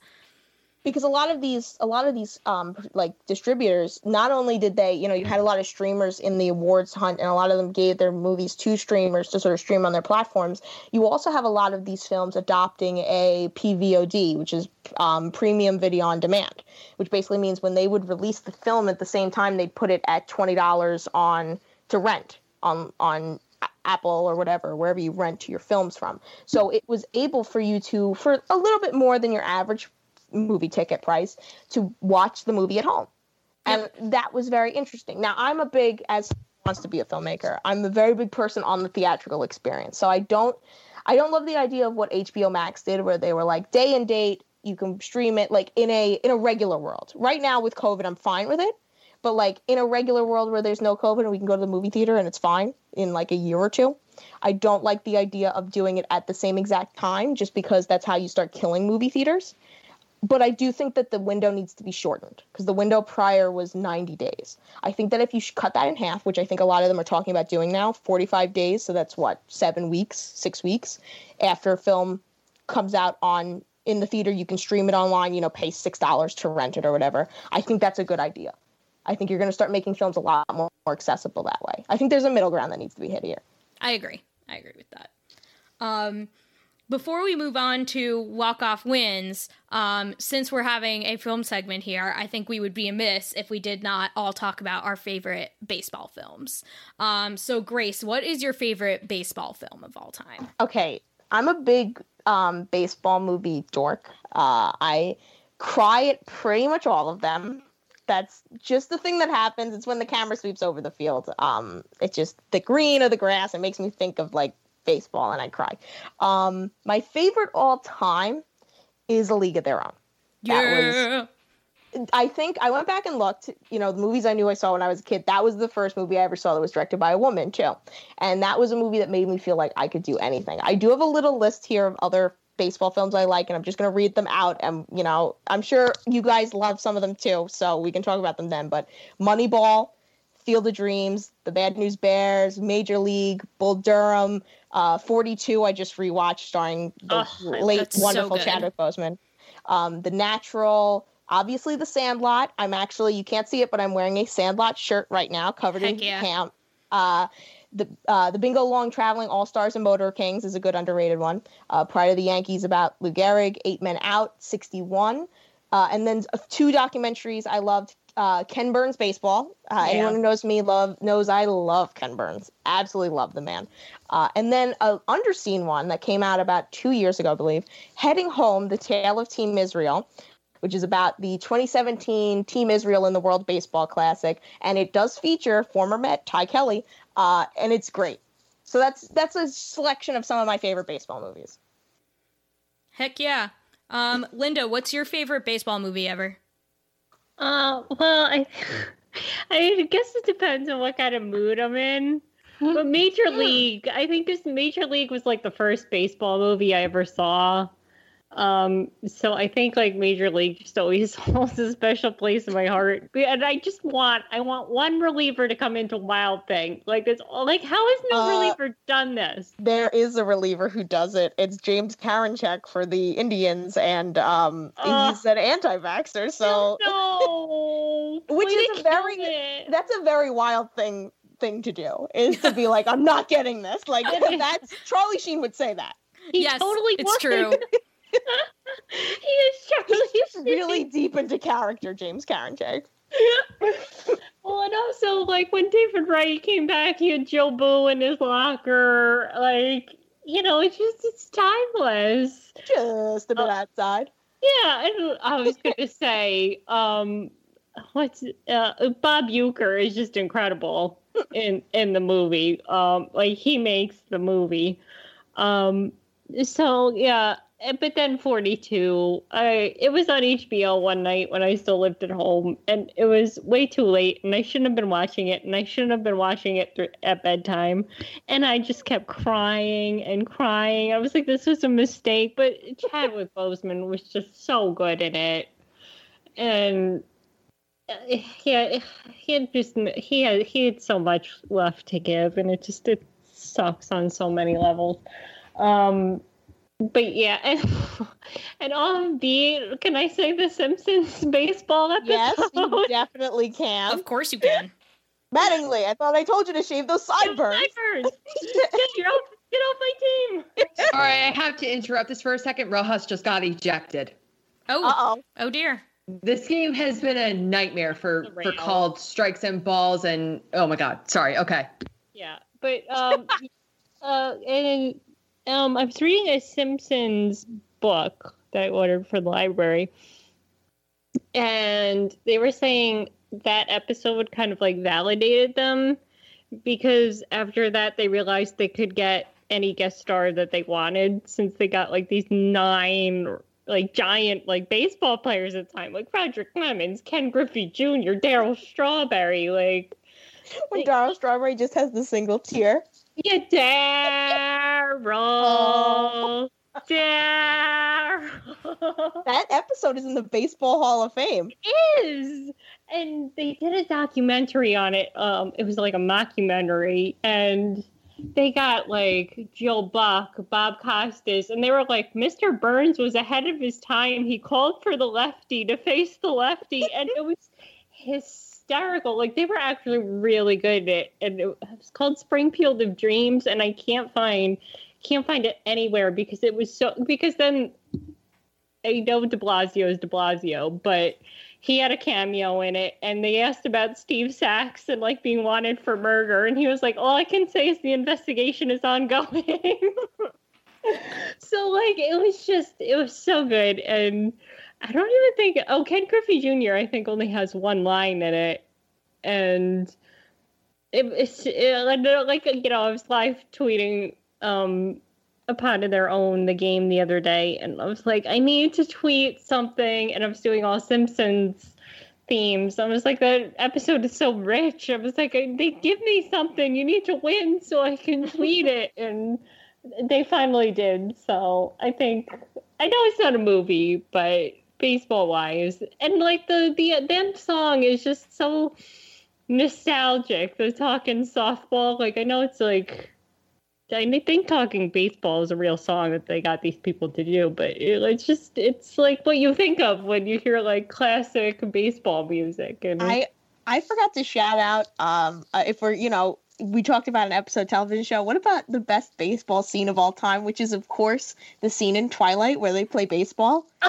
because a lot of these a lot of these um like distributors not only did they you know you had a lot of streamers in the awards hunt and a lot of them gave their movies to streamers to sort of stream on their platforms you also have a lot of these films adopting a pvod which is um, premium video on demand which basically means when they would release the film at the same time they'd put it at $20 on to rent on on Apple or whatever, wherever you rent your films from. So it was able for you to, for a little bit more than your average movie ticket price to watch the movie at home. And that was very interesting. Now, I'm a big, as wants to be a filmmaker, I'm a very big person on the theatrical experience. So I don't, I don't love the idea of what HBO Max did, where they were like day and date, you can stream it like in a in a regular world. Right now with COVID, I'm fine with it. But like in a regular world where there's no COVID and we can go to the movie theater and it's fine in like a year or two, I don't like the idea of doing it at the same exact time just because that's how you start killing movie theaters but I do think that the window needs to be shortened because the window prior was 90 days. I think that if you cut that in half, which I think a lot of them are talking about doing now, 45 days, so that's what, seven weeks, six weeks after a film comes out on in the theater, you can stream it online, you know, pay $6 to rent it or whatever. I think that's a good idea. I think you're going to start making films a lot more, more accessible that way. I think there's a middle ground that needs to be hit here. I agree. I agree with that. Um, before we move on to walk off wins, um, since we're having a film segment here, I think we would be amiss if we did not all talk about our favorite baseball films. Um, so, Grace, what is your favorite baseball film of all time? Okay, I'm a big um, baseball movie dork. Uh, I cry at pretty much all of them. That's just the thing that happens. It's when the camera sweeps over the field. Um, it's just the green of the grass. It makes me think of like baseball, and I cry. Um, my favorite all time is A League of Their Own. That Yeah. was I think I went back and looked, you know, the movies I knew I saw when I was a kid. That was the first movie I ever saw that was directed by a woman, too. And that was a movie that made me feel like I could do anything. I do have a little list here of other baseball films I like, and I'm just going to read them out. And, you know, I'm sure you guys love some of them too, so we can talk about them then. But Moneyball, Field of Dreams, The Bad News Bears, Major League, Bull Durham, uh, 42, I just rewatched, starring the Oh, late, so wonderful good. Chadwick Boseman. Um, the Natural, obviously The Sandlot. I'm actually, you can't see it, but I'm wearing a Sandlot shirt right now, covered in Heck yeah. ham. Uh, the uh, the Bingo Long Traveling All Stars and Motor Kings is a good underrated one. Uh, Pride of the Yankees about Lou Gehrig, Eight Men Out, 61. Uh, and then uh, two documentaries I loved. Uh, Ken Burns Baseball. Uh, Yeah. Anyone who knows me love knows I love Ken Burns. Absolutely love the man. Uh, and then a underseen one that came out about two years ago, I believe. Heading Home: The Tale of Team Israel, which is about the 2017 Team Israel in the World Baseball Classic, and it does feature former Met Ty Kelly, uh, and it's great. So that's that's a selection of some of my favorite baseball movies. Heck yeah. Um, Linda, what's your favorite baseball movie ever? Uh, well, I, I guess it depends on what kind of mood I'm in. But Major League, I think this Major League was like the first baseball movie I ever saw. Um, so I think like Major League just always holds a special place in my heart. And I just want, I want one reliever to come into Wild Thing. Like it's like, how has no Uh, reliever done this? There is a reliever who does it. It's James Karinchak for the Indians, and um, Uh, he's an anti-vaxxer. So No, which is a very it. that's a very wild thing thing to do is to be like i'm not getting this like that's charlie sheen would say that He yes, totally it's would. true. he is Charlie he's really deep into character james Karinchak. Well, and also like when David Wright came back, he had Jobu in his locker. Like, you know, it's just it's timeless. just a bit outside Yeah, and I was gonna say, um, what's uh, Bob Uecker is just incredible in in the movie. Um, like he makes the movie. Um, so yeah, but then forty two. I it was on HBO one night when I still lived at home, and it was way too late, and I shouldn't have been watching it, and I shouldn't have been watching it thr- at bedtime, and I just kept crying and crying. I was like, this was a mistake, but Chadwick Boseman was just so good in it, and. Uh, Yeah, he had just he had he had so much left to give, and it just it sucks on so many levels. Um, but yeah, and and on the can I say the Simpsons baseball episode? yes you definitely can Of course you can. mattingly i thought i told you to shave those sideburns Sideburns. get, off, get off my team. All right, I have to interrupt this for a second. Rojas just got ejected. Oh, uh-oh oh dear. This game has been a nightmare for for called strikes and balls and oh my god. Sorry. Okay. Yeah, but um, uh, and um, I was reading a Simpsons book that I ordered for the library, and they were saying that episode kind of like validated them because after that they realized they could get any guest star that they wanted since they got like these nine like giant like baseball players at the time like Frederick Clemens, Ken Griffey Jr., Darryl Strawberry, like when Darryl Strawberry just has the single tear. yeah, Darryl. Darryl. That episode is in the Baseball Hall of Fame. is. And they did a documentary on it. Um, it was like a mockumentary, and they got like Joe Buck, Bob Costas, and they were like, Mr. Burns was ahead of his time. He called for the lefty to face the lefty, and it was hysterical. Like they were actually really good at it, and it was called Springfield of Dreams, and I can't find can't find it anywhere because it was so because then I know De Blasio is De Blasio, but he had a cameo in it, and they asked about Steve Sax and like being wanted for murder, and he was like, "All I can say is the investigation is ongoing." so like it was just it was so good and I don't even think oh Ken Griffey Jr. I think only has one line in it and it, it's it, like you know I was live tweeting um upon their own the game the other day and I was like I need to tweet something and I was doing all Simpsons themes. I was like, that episode is so rich. I was like, they give me something. You need to win so I can tweet it. And they finally did. So I think I know it's not a movie, but baseball wise, and like the the them song is just so nostalgic. The talking softball, like I know it's like I think talking baseball is a real song that they got these people to do, but it's just it's like what you think of when you hear like classic baseball music. And I I forgot to shout out um uh, if we're you know we talked about an episode television show. What about the best baseball scene of all time, which is of course the scene in Twilight where they play baseball.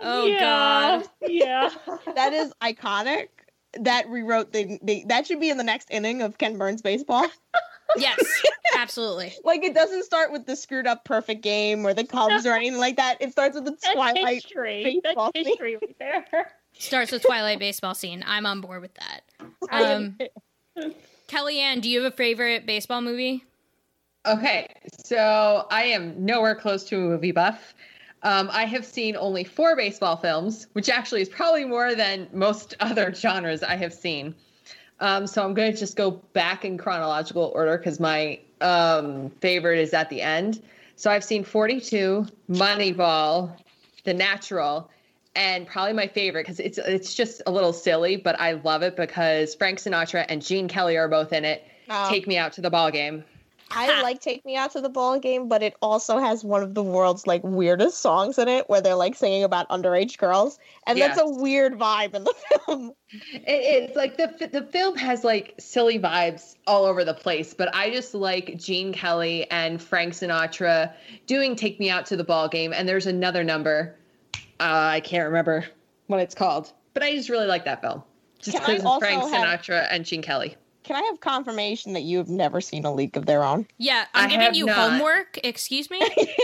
oh yeah, god. Yeah. that is iconic. That rewrote the, the that should be in the next inning of Ken Burns baseball. Yes, absolutely. like it doesn't start with the screwed up perfect game or the Cubs or anything like that. It starts with the That's Twilight history. baseball That's scene. history right there. Starts with Twilight baseball scene. I'm on board with that. Um, Kellyanne, do you have a favorite baseball movie? Okay, so I am nowhere close to a movie buff. Um, I have seen only four baseball films, which actually is probably more than most other genres I have seen. Um, so I'm going to just go back in chronological order because my um, favorite is at the end. So I've seen 42, Moneyball, The Natural, and probably my favorite because it's it's just a little silly, but I love it because Frank Sinatra and Gene Kelly are both in it. Oh. Take me out to the ball game. I like Take Me Out to the Ball Game, but it also has one of the world's like weirdest songs in it where they're like singing about underage girls. And that's a weird vibe in the film. It is like the the film has like silly vibes all over the place, but I just like Gene Kelly and Frank Sinatra doing "Take Me Out to the Ball Game." And there's another number, uh, I can't remember what it's called, but I just really like that film just because of also Frank have- Sinatra and Gene Kelly. Can I have confirmation that you have never seen a League of Their Own? Yeah, I'm I giving you not. homework. Excuse me.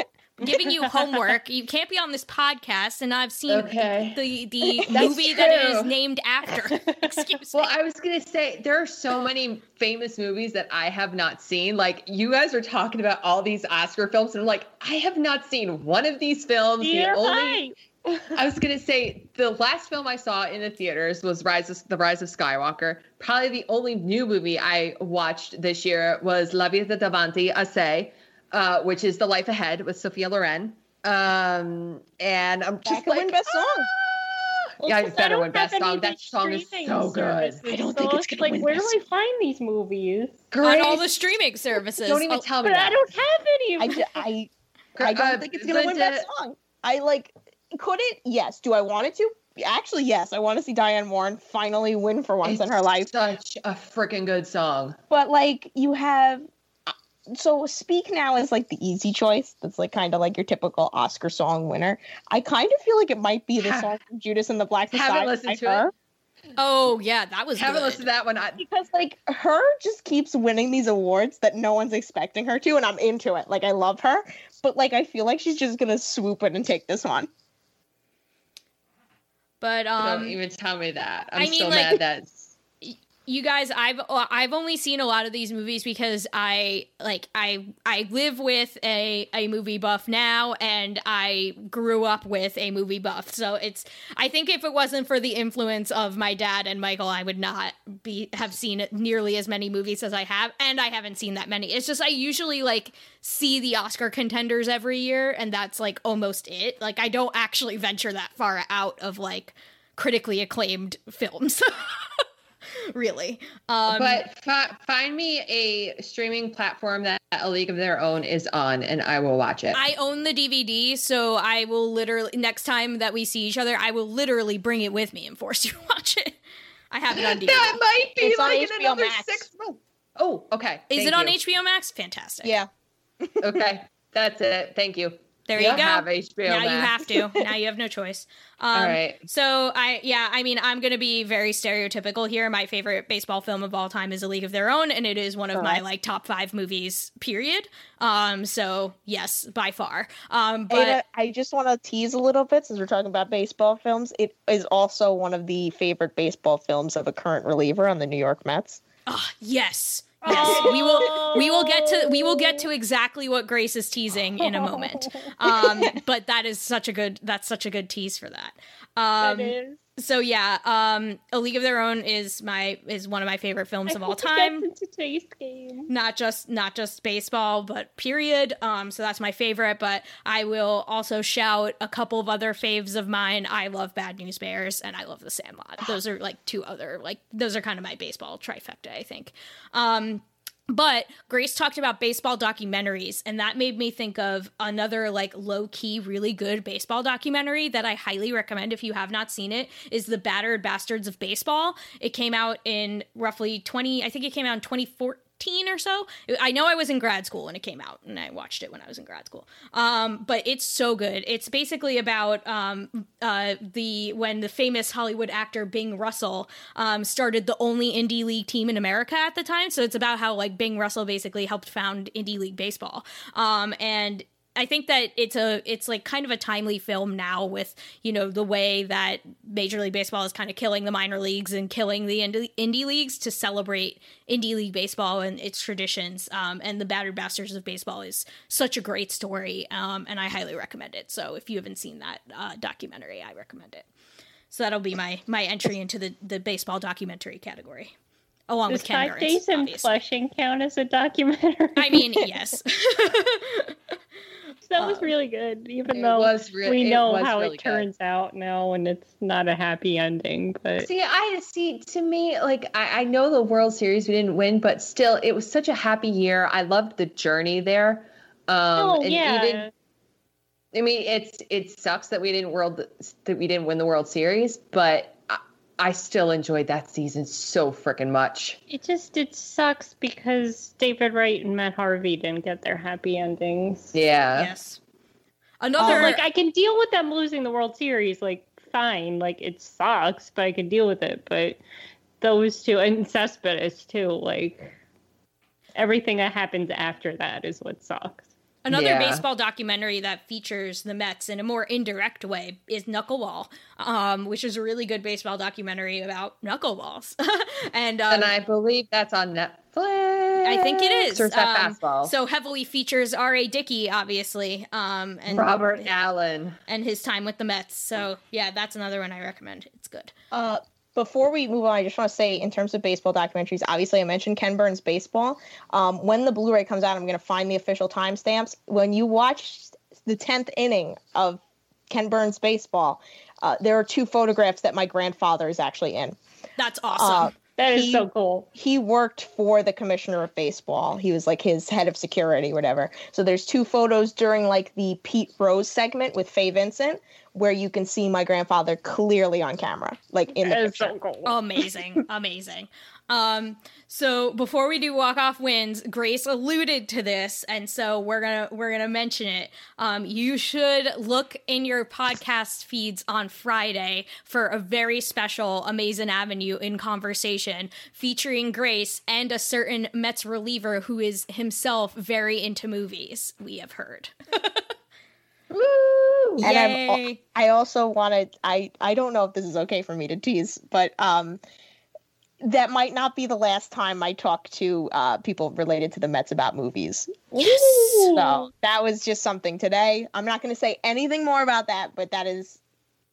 Giving you homework. You can't be on this podcast, and I've seen Okay. the the That's movie that it is named after. Excuse me. Well, I was gonna say there are so many famous movies that I have not seen. Like you guys are talking about all these Oscar films, and I'm like, I have not seen one of these films. The You're only I was gonna say the last film I saw in the theaters was Rise of the Rise of Skywalker. Probably the only new movie I watched this year was La Vita davanti a se, uh, which is The Life Ahead with Sophia Loren. Um, and I'm That just like, win Best Song. yeah, I it's better don't win Best Song. That song is so good. services, I don't so think it's gonna like win where do I find these movies? on all the streaming services. Don't even Oh, tell me But that. I don't have any I, I, I don't Uh, think it's gonna win Linda- Best Song. I like. Could it? Yes. Do I want it to? Actually, yes. I want to see Diane Warren finally win for once in her life. Such a freaking good song. But like you have uh, so Speak Now is like the easy choice. That's like kind of like your typical Oscar song winner. I kind of feel like it might be the song from Judas and the Black Haven't Messiah listened to her. it. Oh yeah, that was Haven't good. listened to that one. I, Because like her just keeps winning these awards that no one's expecting her to, and I'm into it. Like I love her, but like I feel like she's just gonna swoop in and take this one. But um, don't even tell me that. I'm I mean, so like- mad that you guys i've uh, i've only seen a lot of these movies because i like i i live with a a movie buff now and i grew up with a movie buff. So it's i think if it wasn't for the influence of my dad and michael i would not be have seen nearly as many movies as i have and i haven't seen that many. It's just i usually like see the oscar contenders every year and that's like almost it. Like i don't actually venture that far out of like critically acclaimed films really um but fi- find me a streaming platform that A League of Their Own is on, and I will watch it. I own the DVD, so I will literally next time that we see each other, I will literally bring it with me and force you to watch it. I have it on DVD. that might be It's on like in HBO Max. six months. Oh, okay. Is Thank it on. HBO Max? Fantastic. Yeah. okay, that's it. Thank you. There You you, go. have HBO now you have to. now you have no choice. Um, All right. So I, yeah, I mean, I'm gonna be very stereotypical here. My favorite baseball film of all time is A League of Their Own, and it is one of my Correct. like top five movies. Period. Um. So yes, by far. Um. But Ada, I just want to tease a little bit since we're talking about baseball films. It is also one of the favorite baseball films of a current reliever on the New York Mets. Ah, yes. Yes, we will. We will get to. We will get to exactly what Grace is teasing in a moment. Um, but that is such a good. That's such a good tease for that. Um, That is. So yeah, um, A League of Their Own is my is one of my favorite films I of all hope it gets time. into today's game. Not just not just baseball, but period. Um, so that's my favorite. But I will also shout a couple of other faves of mine. I love Bad News Bears and I love The Sandlot. Those are like two other like those are kind of my baseball trifecta. I think. Um, but Grace talked about baseball documentaries, and that made me think of another like low key, really good baseball documentary that I highly recommend if you have not seen it. Is the Battered Bastards of Baseball? It came out in roughly twenty. I think it came out in twenty fourteen or so. I know I was in grad school when it came out, and I watched it when I was in grad school. Um, but it's so good. It's basically about um, uh, the when the famous Hollywood actor Bing Russell um, started the only indie league team in America at the time. So it's about how like Bing Russell basically helped found indie league baseball. Um, and I think that it's a it's like kind of a timely film now with you know the way that Major League Baseball is kind of killing the minor leagues and killing the indie, indie leagues to celebrate indie league baseball and its traditions. Um, and the Battered Bastards of Baseball is such a great story, um, and I highly recommend it. So if you haven't seen that uh, documentary, I recommend it. So that'll be my my entry into the the baseball documentary category, along Does with Ken Five Burns. Days in obviously. Flushing count as a documentary? I mean, yes. that was really good, even it though re- we it know was how really it good. turns out now, and it's not a happy ending. But See, I see. To me, like I, I know the World Series we didn't win, but still, it was such a happy year. I loved the journey there. Um, oh and yeah, even I mean, it's it sucks that we didn't world that we didn't win the World Series, but I, I still enjoyed that season so freaking much. it just it sucks because David Wright and Matt Harvey didn't get their happy endings. Yeah. Yes. So, Another oh, like I can deal with them losing the World Series, like fine, like it sucks, but I can deal with it. But those two and Cespedes too, like everything that happens after that is what sucks. Another Yeah. baseball documentary that features the Mets in a more indirect way is Knuckleball, um, which is a really good baseball documentary about knuckleballs. and um, and I believe that's on Netflix. I think it is. Or is that Um, fastball? So heavily features R.A. Dickey, obviously, um, and Robert Allen. and his time with the Mets. So yeah, that's another one I recommend. It's good. Uh, before we move on, I just want to say, in terms of baseball documentaries, obviously I mentioned Ken Burns Baseball. Um, when the Blu-ray comes out, I'm going to find the official timestamps. When you watch the tenth inning of Ken Burns Baseball, uh, there are two photographs that my grandfather is actually in. That's awesome. That is he- so cool. He worked for the commissioner of baseball. He was like his head of security, whatever. So there's two photos during like the Pete Rose segment with Fay Vincent, where you can see my grandfather clearly on camera, like in the That is picture. so cool. amazing amazing um so before we do walk off wins grace alluded to this and so we're gonna we're gonna mention it. Um you should look in your podcast feeds on friday for a very special Amazin' Avenue in conversation featuring grace and a certain mets reliever who is himself very into movies we have heard. And I'm, Yay. I also wanted I I don't know if this is okay for me to tease, but um that might not be the last time I talk to uh, people related to the Mets about movies. Yes. So that was just something today. I'm not going to say anything more about that, but that is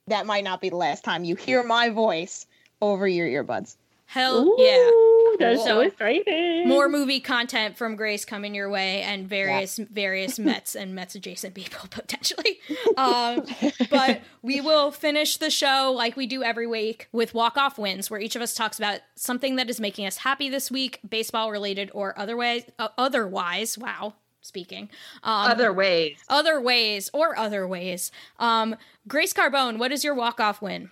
that might not be the last time you hear my voice over your earbuds. hell yeah That's so So- exciting. more movie content from Grace coming your way and various various Mets and Mets adjacent people potentially. Um, but we will finish the show like we do every week with walk off wins, where each of us talks about something that is making us happy this week, baseball related or otherwise. Uh, otherwise, wow. Speaking um, Other ways. other ways or other ways. Um, Grace Carbone, what is your walk off win?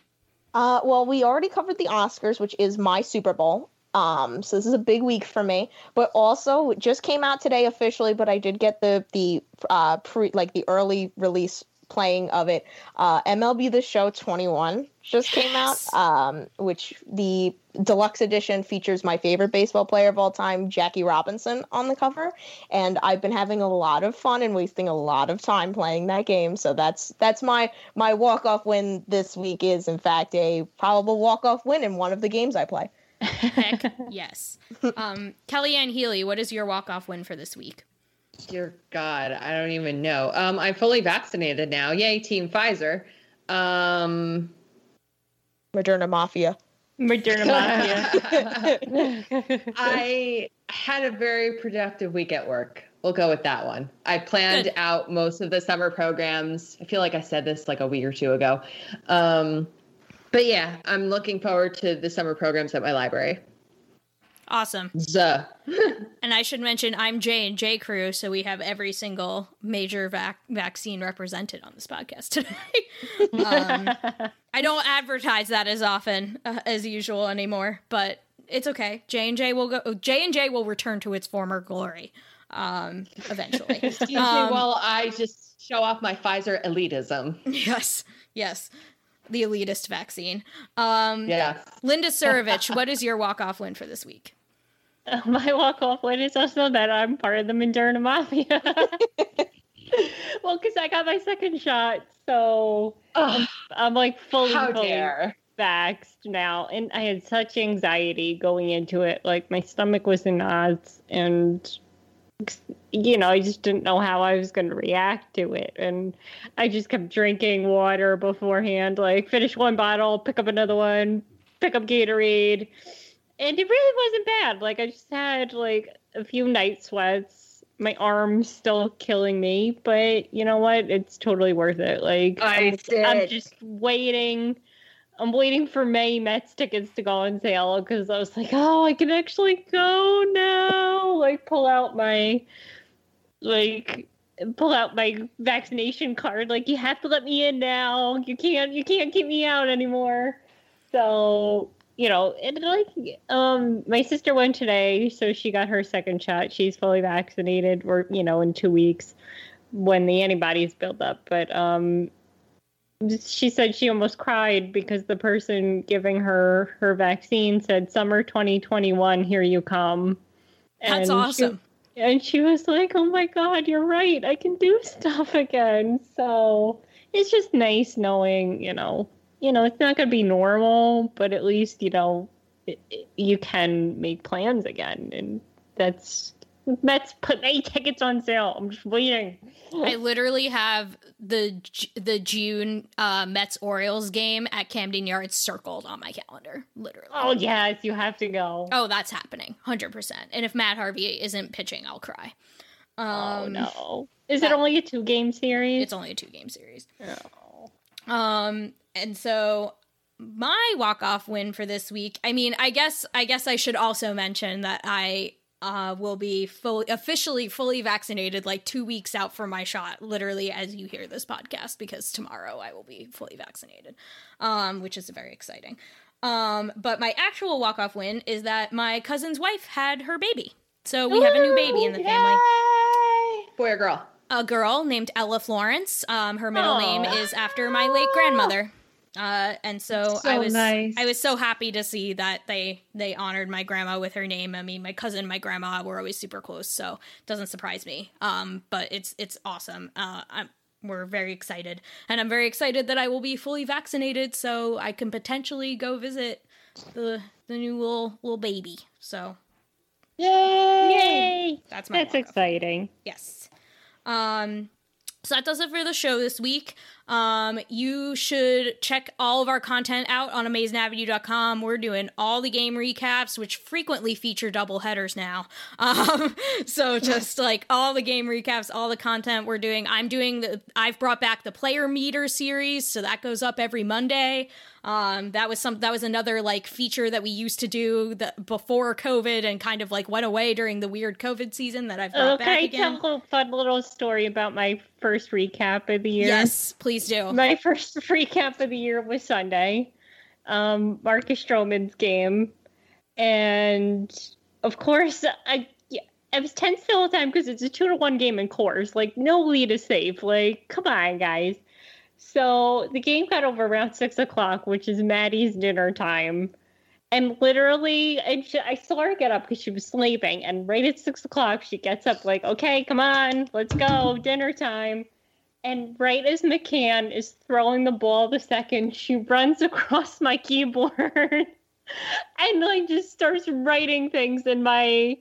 Uh, well, we already covered the Oscars, which is my Super Bowl. Um, so this is a big week for me. But also, it just came out today officially, but I did get the the uh pre like the early release playing of it. Uh, MLB The Show 21 just came out, um, which the deluxe edition features my favorite baseball player of all time, Jackie Robinson, on the cover. And I've been having a lot of fun and wasting a lot of time playing that game. So that's that's my my walk off win this week is in fact a probable walk off win in one of the games I play. Heck yes. Um, Kellyanne Healy, what is your walk off win for this week? Dear God, I don't even know. Um, I'm fully vaccinated now. Yay, Team Pfizer. Um, Moderna Mafia. Moderna Mafia. I had a very productive week at work. We'll go with that one. I planned Good. out most of the summer programs. I feel like I said this like a week or two ago. Um, but yeah, I'm looking forward to the summer programs at my library. Awesome. Zuh. And I should mention I'm J and J crew, so we have every single major vac- vaccine represented on this podcast today. um, I don't advertise that as often uh, as usual anymore, but it's okay. J and J will go. J and J will return to its former glory um, eventually. Excuse me Um, while I just show off my Pfizer elitism. yes, yes, the elitist vaccine. Um, Yeah. Linda Surovich, what is your walk off win for this week? My walk off win is also that I'm part of the Moderna Mafia. well, because I got my second shot, so I'm, I'm like fully, How fully dare. vaxxed now, and I had such anxiety going into it. Like my stomach was in knots, and you know, I just didn't know how I was going to react to it, and I just kept drinking water beforehand. Like finish one bottle, pick up another one, pick up Gatorade, and it really wasn't bad. Like I just had like a few night sweats. My arm's still killing me, but you know what? It's totally worth it. Like I'm, I'm just waiting. I'm waiting for May Mets tickets to go on sale because I was like, oh, I can actually go now. Like pull out my like pull out my vaccination card. Like you have to let me in now. You can't you can't keep me out anymore. So you know, and like um my sister went today, so she got her second shot. She's fully vaccinated. We're you know in two weeks when the antibodies build up. But um she said she almost cried because the person giving her her vaccine said summer 2021 here you come. That's she- awesome. and she was like oh my god you're right. I can do stuff again. So it's just nice knowing you know you know it's not going to be normal but at least you know it, it- you can make plans again and that's Mets put May tickets on sale. I'm just waiting. I literally have the the June uh, Mets Orioles game at Camden Yards circled on my calendar. Literally. Oh yes, you have to go. Oh, that's happening, hundred percent. And if Matt Harvey isn't pitching, I'll cry. Um, oh no. Is that- it only a two game series? It's only a two game series. Oh. Um, and so my walk off win for this week. I mean, I guess I guess I should also mention that I uh, will be fully officially fully vaccinated like two weeks out from my shot, literally as you hear this podcast, because tomorrow I will be fully vaccinated, um, which is very exciting. Um, but my actual walk off win is that my cousin's wife had her baby. So we have a new baby in the family. Boy or girl? A girl named Ella Florence. Um, her middle Aw. name is after my late grandmother. Uh, and so, So I was nice. I was so happy to see that they they honored my grandma with her name. I mean, my cousin, and my grandma were always super close, so it doesn't surprise me. Um, but it's it's awesome. Uh, I'm we're very excited, and I'm very excited that I will be fully vaccinated, so I can potentially go visit the the new little little baby. So Yay! Yay! That's my That's exciting. Yes. Um, so that does it for the show this week. Um, you should check all of our content out on amazingavenue.com. We're doing all the game recaps, which frequently feature double headers now. Um, so just like all the game recaps, all the content we're doing. I'm doing the I've brought back the player meter series, so that goes up every Monday. Um, that was some that was another like feature that we used to do the, before COVID and kind of like went away during the weird COVID season that I've brought Oh, back can I again. tell a fun little story about my first recap of the year? Yes, please do. My first recap of the year was Sunday. Um, Marcus Stroman's game. and of course, I yeah, I was tense the whole time because it's a two to one game in course. Like no lead is safe. Like come on, guys. So the game got over around six o'clock, which is Maddie's dinner time. And literally, and she, I saw her get up because she was sleeping. And right at six o'clock, she gets up, like, okay, come on, let's go, dinner time. And right as McCann is throwing the ball the second, she runs across my keyboard and like just starts writing things in my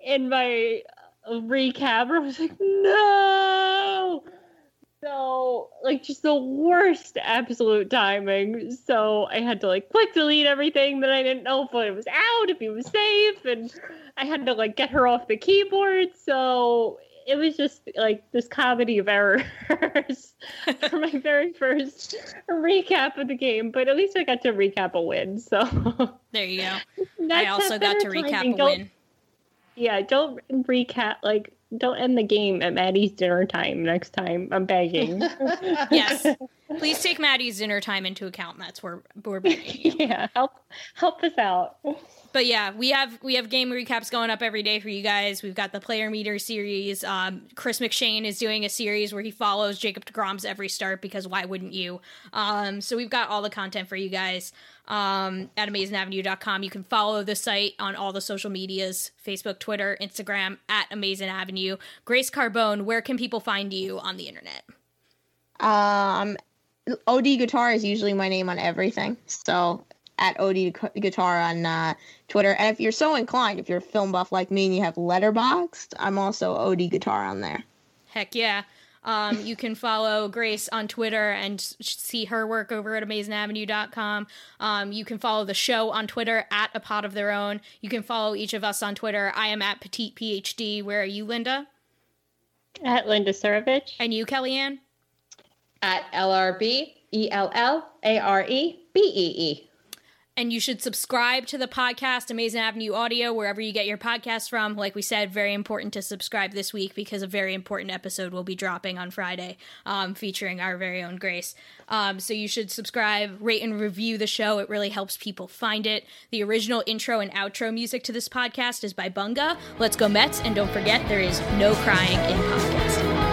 in my recap. I was like, no. So like just the worst absolute timing. So I had to like quick delete everything that I didn't know if it was out, if it was safe, and I had to like get her off the keyboard. So it was just like this comedy of errors for my very first recap of the game. But at least I got to recap a win. So there you go. I also got to recap a don't, win. Yeah, don't recap like don't end the game at Maddie's dinner time next time. I'm begging. yes. Please take Maddie's dinner time into account. That's where we're begging. yeah, help help us out. But yeah, we have we have game recaps going up every day for you guys. We've got the player meter series. Um, Chris McShane is doing a series where he follows Jacob DeGrom's every start because why wouldn't you? Um, so we've got all the content for you guys um, at amazinavenue.com. You can follow the site on all the social medias Facebook, Twitter, Instagram at Amazin' Avenue. Grace Carbone, where can people find you on the internet? Um, OD Guitar is usually my name on everything. So at OD Guitar on uh, Twitter. And if you're so inclined, if you're a film buff like me and you have Letterboxd, I'm also OD Guitar on there. Heck yeah. Um, you can follow Grace on Twitter and see her work over at amazinavenue.com. Um, you can follow the show on Twitter at a pod of their own. You can follow each of us on Twitter. I am at petite PhD. Where are you, Linda? At Linda Surovich. And you, Kellyanne? At LRB E L L A R E B E E and you should subscribe to the podcast Amazin' Avenue audio wherever you get your podcast from. Like we said very important to subscribe this week because a very important episode will be dropping on friday um, featuring our very own grace. Um, so you should subscribe rate and review the show. It really helps people find it. The original intro and outro music to this podcast is by bunga. Let's go mets and don't forget there is no crying in podcasting